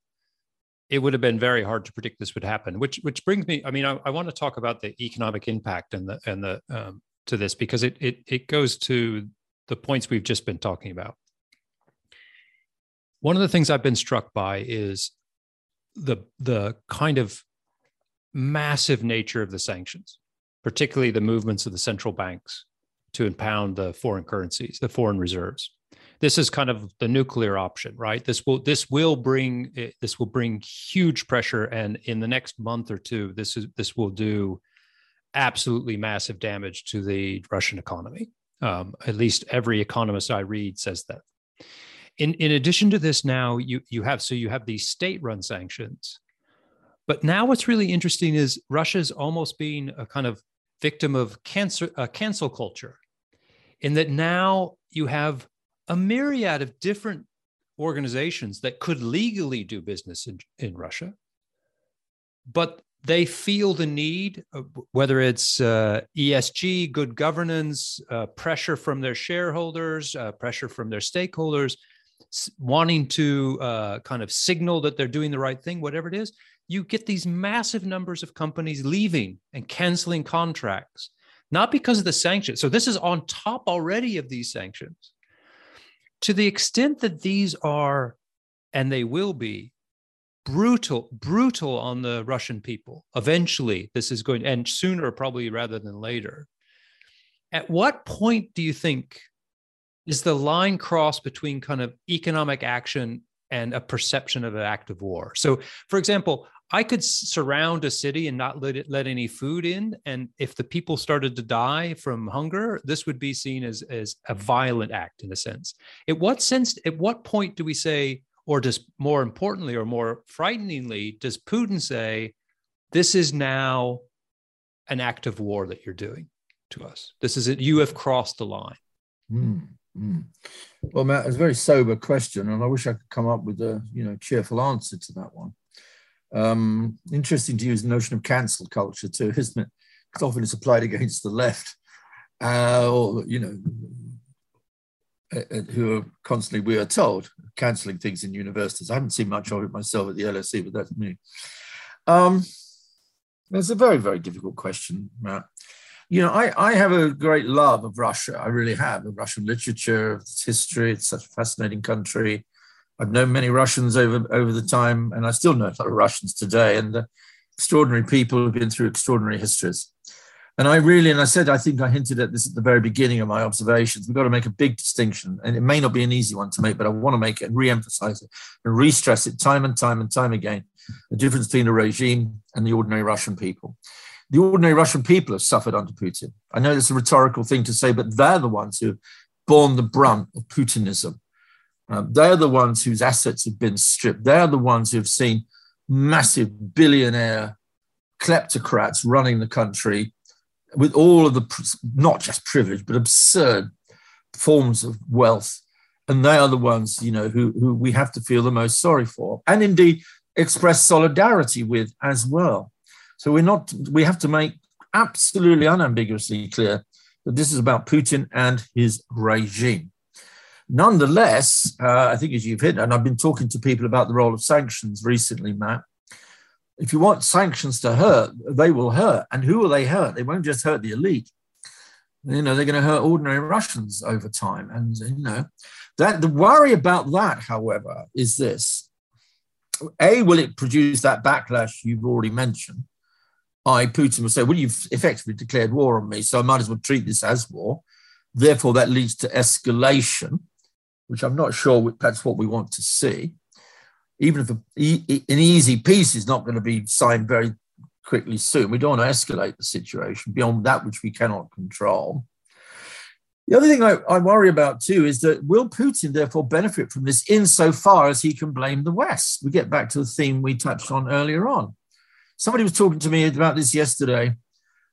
it would have been very hard to predict this would happen. Which which brings me, I mean, I, I want to talk about the economic impact and the and the um, to this because it it it goes to the points we've just been talking about. One of the things I've been struck by is the the kind of massive nature of the sanctions, particularly the movements of the central banks to impound the foreign currencies, the foreign reserves. This is kind of the nuclear option, right? This will this will bring eh, this will bring huge pressure, and in the next month or two, this is this will do absolutely massive damage to the Russian economy. Um, at least every economist I read says that. In in addition to this, now you you have so you have these state-run sanctions, but now what's really interesting is Russia's almost being a kind of victim of cancer uh, cancel culture in that now you have a myriad of different organizations that could legally do business in, in Russia, but they feel the need, whether it's uh, ESG, good governance, uh, pressure from their shareholders, uh, pressure from their stakeholders, wanting to uh, kind of signal that they're doing the right thing, whatever it is. You get these massive numbers of companies leaving and canceling contracts not because of the sanctions. So this is on top already of these sanctions. To the extent that these are, and they will be, brutal, brutal on the Russian people. Eventually, this is going, and sooner probably rather than later. At what point do you think is the line crossed between kind of economic action and a perception of an act of war? So, for example, I could surround a city and not let it let any food in, and if the people started to die from hunger, this would be seen as as a violent act in a sense. At what sense? At what point do we say, or does more importantly, or more frighteningly, does Putin say, "This is now an act of war that you're doing to us. This is it. You have crossed the line." Mm, mm. Well, Matt, it's a very sober question, and I wish I could come up with a you know cheerful answer to that one. Um, interesting to use the notion of cancel culture too, isn't it? Because often it's applied against the left, uh, or you know, uh, uh, who are constantly, we are told, cancelling things in universities. I haven't seen much of it myself at the LSE, but that's me. Um, it's a very, very difficult question, Matt. You know, I, I have a great love of Russia. I really have, of Russian literature, its history. It's such a fascinating country. I've known many Russians over over the time, and I still know a lot of Russians today, and extraordinary people who've been through extraordinary histories. And I really, and I said, I think I hinted at this at the very beginning of my observations. We've got to make a big distinction, and it may not be an easy one to make, but I want to make it and re-emphasize it and re-stress it time and time and time again. The difference between the regime and the ordinary Russian people. The ordinary Russian people have suffered under Putin. I know it's a rhetorical thing to say, but they're the ones who have borne the brunt of Putinism um, they're the ones whose assets have been stripped. They're the ones who have seen massive billionaire kleptocrats running the country with all of the, not just privilege, but absurd forms of wealth. And they are the ones, you know, who, who we have to feel the most sorry for and indeed express solidarity with as well. So we're not, we have to make absolutely unambiguously clear that this is about Putin and his regime. Nonetheless, uh, I think as you've hit, and I've been talking to people about the role of sanctions recently, Matt. If you want sanctions to hurt, they will hurt. And who will they hurt? They won't just hurt the elite. You know, they're going to hurt ordinary Russians over time. And, you know, that the worry about that, however, is this. A, will it produce that backlash you've already mentioned? I, Putin will say, well, you've effectively declared war on me, so I might as well treat this as war. Therefore, that leads to escalation, which I'm not sure that's what we want to see. Even if a, an easy peace is not going to be signed very quickly soon, we don't want to escalate the situation beyond that which we cannot control. The other thing I, I, worry about too is that will Putin therefore benefit from this insofar as he can blame the West? We get back to the theme we touched on earlier on. Somebody was talking to me about this yesterday.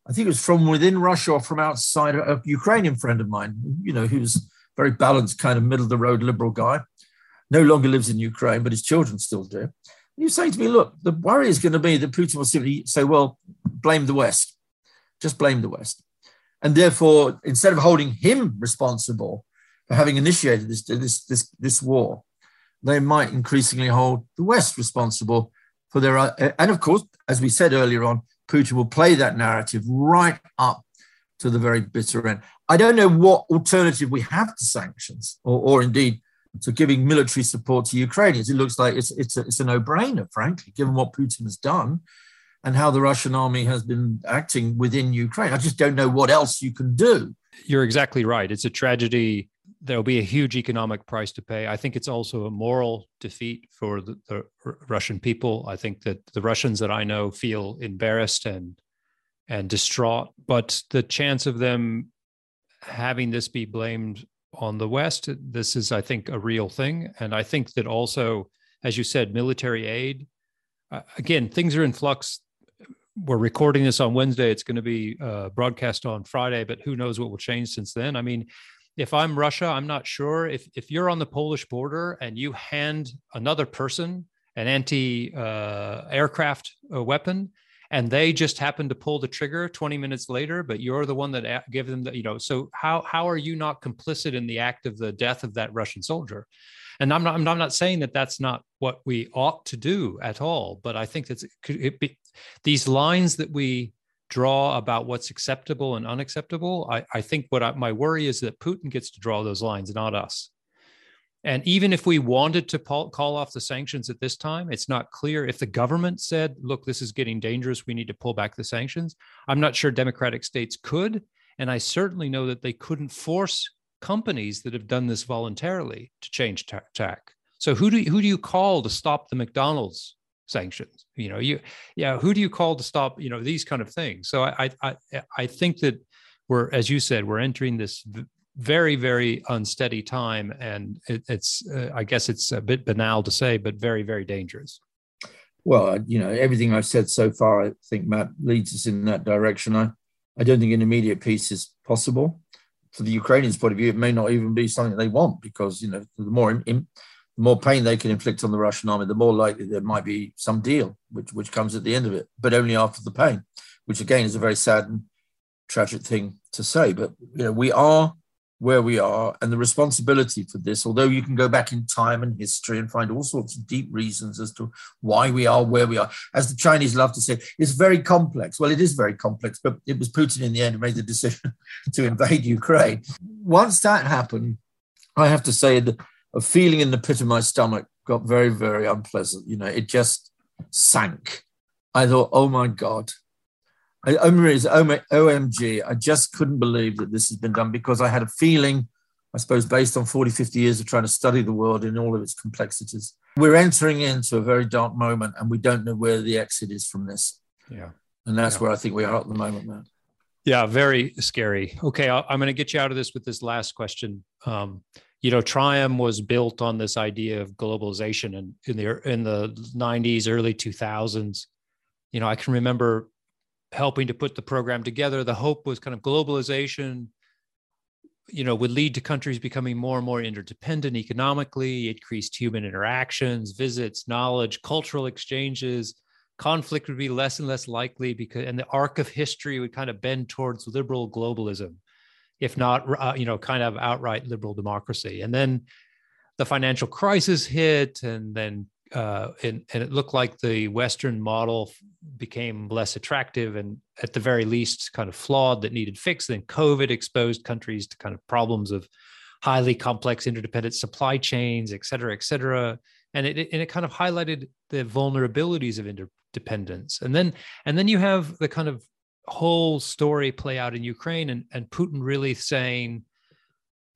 I think it was from within Russia or from outside, a Ukrainian friend of mine, you know, who's very balanced, kind of middle of the road liberal guy. No longer lives in Ukraine, but his children still do. And he was saying to me, look, the worry is going to be that Putin will simply say, well, blame the West. Just blame the West. And therefore, instead of holding him responsible for having initiated this, this, this, this war, they might increasingly hold the West responsible for their. And of course, as we said earlier on, Putin will play that narrative right up to the very bitter end. I don't know what alternative we have to sanctions, or, or indeed to giving military support to Ukrainians. It looks like it's it's a, it's a no-brainer, frankly, given what Putin has done and how the Russian army has been acting within Ukraine. I just don't know what else you can do. You're exactly right. It's a tragedy. There'll be a huge economic price to pay. I think it's also a moral defeat for the, the Russian people. I think that the Russians that I know feel embarrassed and and distraught. But the chance of them having this be blamed on the West, this is, I think, a real thing. And I think that also, as you said, military aid. Uh, again, things are in flux we're recording this on Wednesday. It's going to be uh, broadcast on Friday, but who knows what will change since then? I mean, if I'm Russia, I'm not sure. If if you're on the Polish border and you hand another person an anti-aircraft uh, weapon, and they just happen to pull the trigger 20 minutes later, but you're the one that gave them the, you know. So how how are you not complicit in the act of the death of that Russian soldier? And I'm not, I'm not saying that that's not what we ought to do at all, but I think that it be, these lines that we draw about what's acceptable and unacceptable, I, I think what I, my worry is that Putin gets to draw those lines, not us. And even if we wanted to call off the sanctions at this time, it's not clear. If the government said, look, this is getting dangerous, we need to pull back the sanctions, I'm not sure democratic states could. And I certainly know that they couldn't force companies that have done this voluntarily to change tack. So who do who do you call to stop the McDonald's sanctions? You know, you yeah, who do you call to stop you know these kind of things? So I I I think that we're as you said we're entering this very very unsteady time, and it, it's uh, I guess it's a bit banal to say, but very very dangerous. Well, you know, everything I've said so far, I think Matt leads us in that direction. I I don't think an immediate peace is possible for the Ukrainians' point of view, it may not even be something they want because you know the more in, in, the more pain they can inflict on the Russian army, the more likely there might be some deal, which which comes at the end of it, but only after the pain, which again is a very sad and tragic thing to say. But you know we are where we are and the responsibility for this, although you can go back in time and history and find all sorts of deep reasons as to why we are where we are. As the Chinese love to say, it's very complex. Well, it is very complex, but it was Putin in the end who made the decision to invade Ukraine. Once that happened, I have to say that a feeling in the pit of my stomach got very, very unpleasant. You know, it just sank. I thought, oh my God, I, OMG, I just couldn't believe that this has been done because I had a feeling, I suppose, based on 40, 50 years of trying to study the world in all of its complexities. We're entering into a very dark moment and we don't know where the exit is from this. Yeah. And that's yeah. where I think we are at the moment, man. Yeah, very scary. Okay, i am going to get you out of this with this last question. Um, you know, Trium was built on this idea of globalization, and in the in the 90s, early 2000s, you know, I can remember helping to put the program together. The hope was kind of globalization, you know, would lead to countries becoming more and more interdependent economically, increased human interactions, visits, knowledge, cultural exchanges. Conflict would be less and less likely because, and the arc of history would kind of bend towards liberal globalism, if not, uh, you know, kind of outright liberal democracy. And then the financial crisis hit, and then uh, and, and, it looked like the Western model became less attractive and at the very least kind of flawed that needed fixed. Then COVID exposed countries to kind of problems of highly complex interdependent supply chains, et cetera, et cetera. and it and it kind of highlighted the vulnerabilities of interdependence. And then and then you have the kind of whole story play out in Ukraine, and and Putin really saying,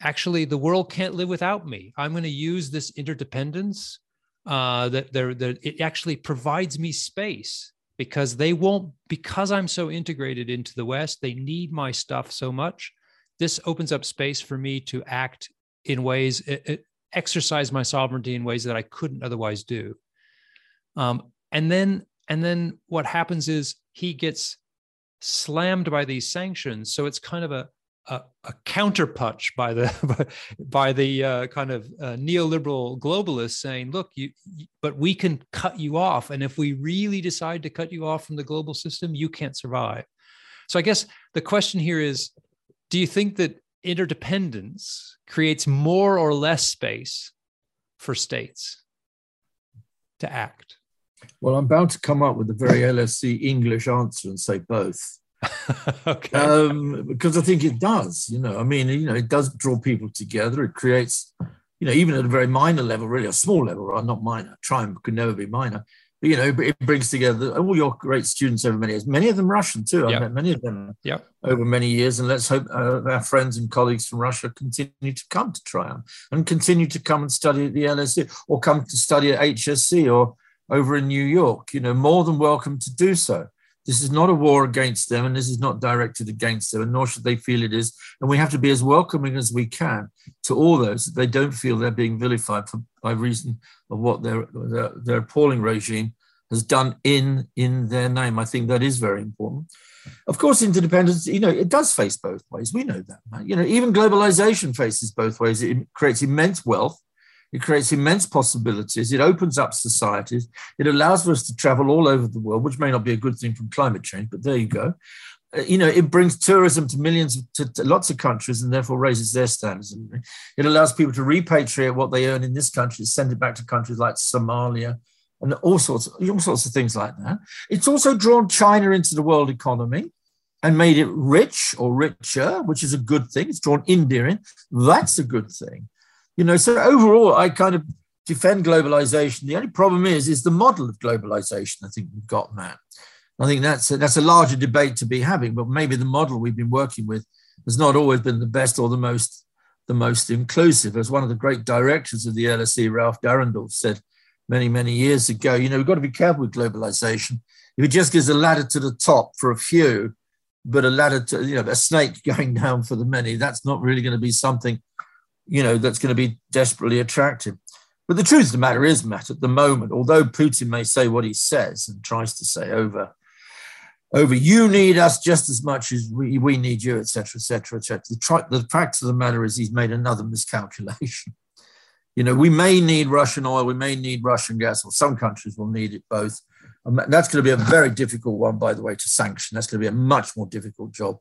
actually, the world can't live without me. I'm going to use this interdependence. Uh, that there, that it actually provides me space because they won't because i'm so integrated into the west they need my stuff so much this opens up space for me to act in ways exercise my sovereignty in ways that i couldn't otherwise do um, and then and then what happens is he gets slammed by these sanctions so it's kind of a a, a counterpunch by the by the uh, kind of uh, neoliberal globalists saying, "Look, you, but we can cut you off, and if we really decide to cut you off from the global system, you can't survive." So I guess the question here is, do you think that interdependence creates more or less space for states to act? Well, I'm bound to come up with a very LSE English answer and say both. okay. Um, because I think it does, you know, I mean, you know, it does draw people together. It creates, you know, even at a very minor level, really a small level, right? Not minor. Trium could never be minor. But, you know, it brings together all your great students over many years, many of them Russian too. I've met many of them yep. over many years. And let's hope uh, our friends and colleagues from Russia continue to come to Trium and continue to come and study at the LSE or come to study at HEC or over in New York. You know, more than welcome to do so. This is not a war against them, and this is not directed against them, and nor should they feel it is. And we have to be as welcoming as we can to all those that they don't feel they're being vilified for, by reason of what their, their, their appalling regime has done in in their name. I think that is very important. Of course, interdependence, you know, it does face both ways. We know that. Right? You know, even globalization faces both ways. It creates immense wealth it creates immense possibilities. It opens up societies. It allows for us to travel all over the world, which may not be a good thing from climate change, but there you go. Uh, you know, it brings tourism to millions, of, to, to, lots of countries, and therefore raises their standards. It allows people to repatriate what they earn in this country, send it back to countries like Somalia, and all sorts, all sorts of things like that. It's also drawn China into the world economy and made it rich or richer, which is a good thing. It's drawn India in. That's a good thing. You know, so overall, I kind of defend globalization. The only problem is, is the model of globalization. I think we've got, Matt. I think that's a, that's a larger debate to be having. But maybe the model we've been working with has not always been the best or the most the most inclusive. As one of the great directors of the LSE, Ralph Dahrendorf, said many many years ago, you know, we've got to be careful with globalization. If it just gives a ladder to the top for a few, but a ladder to you know a snake going down for the many, that's not really going to be something you know, that's going to be desperately attractive. But the truth of the matter is, Matt, at the moment, although Putin may say what he says and tries to say over, over you need us just as much as we, we need you, etc., etc., etc. The, the fact of the matter is he's made another miscalculation. You know, we may need Russian oil, we may need Russian gas, or some countries will need it both. And that's going to be a very difficult one, by the way, to sanction. That's going to be a much more difficult job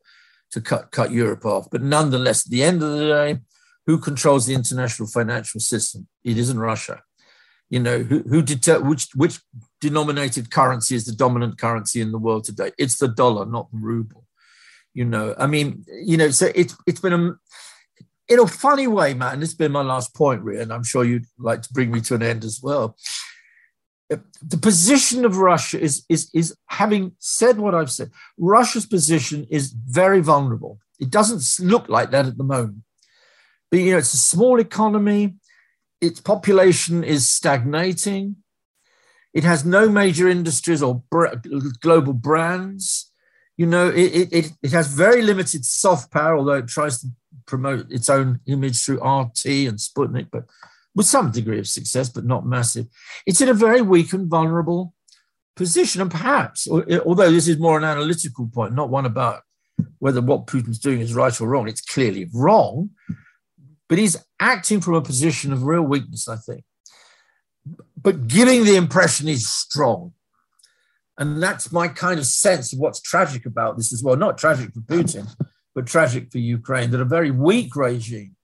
to cut, cut Europe off. But nonetheless, at the end of the day, who controls the international financial system? It isn't Russia. You know, who, who deter, which, which denominated currency is the dominant currency in the world today? It's the dollar, not the ruble. You know, I mean, you know, so it's it's been a in a funny way, man. This has been my last point, really, and I'm sure you'd like to bring me to an end as well. Uh, the position of Russia is is is having said what I've said. Russia's position is very vulnerable. It doesn't look like that at the moment. But, you know, it's a small economy. Its population is stagnating. It has no major industries or br- global brands. You know, it, it, it has very limited soft power, although it tries to promote its own image through RT and Sputnik, but with some degree of success, but not massive. It's in a very weak and vulnerable position. And perhaps, although this is more an analytical point, not one about whether what Putin's doing is right or wrong, it's clearly wrong but he's acting from a position of real weakness, I think, but giving the impression he's strong. And that's my kind of sense of what's tragic about this as well. Not tragic for Putin, but tragic for Ukraine, that a very weak regime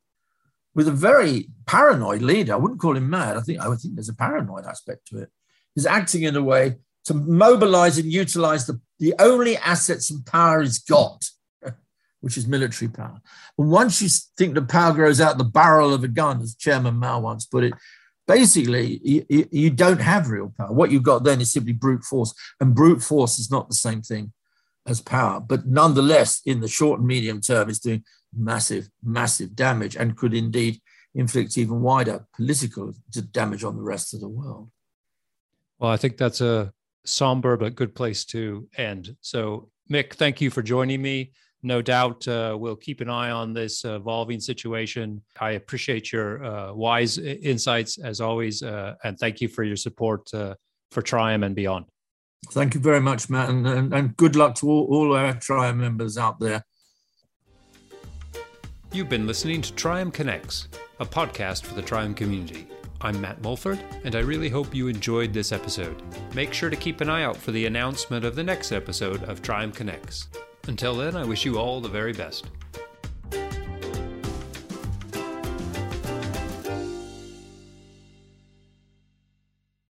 with a very paranoid leader, I wouldn't call him mad, I think I would think there's a paranoid aspect to it, is acting in a way to mobilize and utilize the, the only assets and power he's got which is military power. And once you think the power grows out the barrel of a gun, as Chairman Mao once put it, basically you, you, don't have real power. What you've got then is simply brute force, and brute force is not the same thing as power. But nonetheless, in the short and medium term, it's doing massive, massive damage and could indeed inflict even wider political damage on the rest of the world. Well, I think that's a somber but good place to end. So, Mick, thank you for joining me no doubt uh, we'll keep an eye on this evolving situation. I appreciate your uh, wise insights as always, uh, and thank you for your support uh, for Trium and beyond. Thank you very much, Matt, and, and, and good luck to all, all our Trium members out there. You've been listening to Trium Connects, a podcast for the Trium community. I'm Matt Mulford, and I really hope you enjoyed this episode. Make sure to keep an eye out for the announcement of the next episode of Trium Connects. Until then, I wish you all the very best.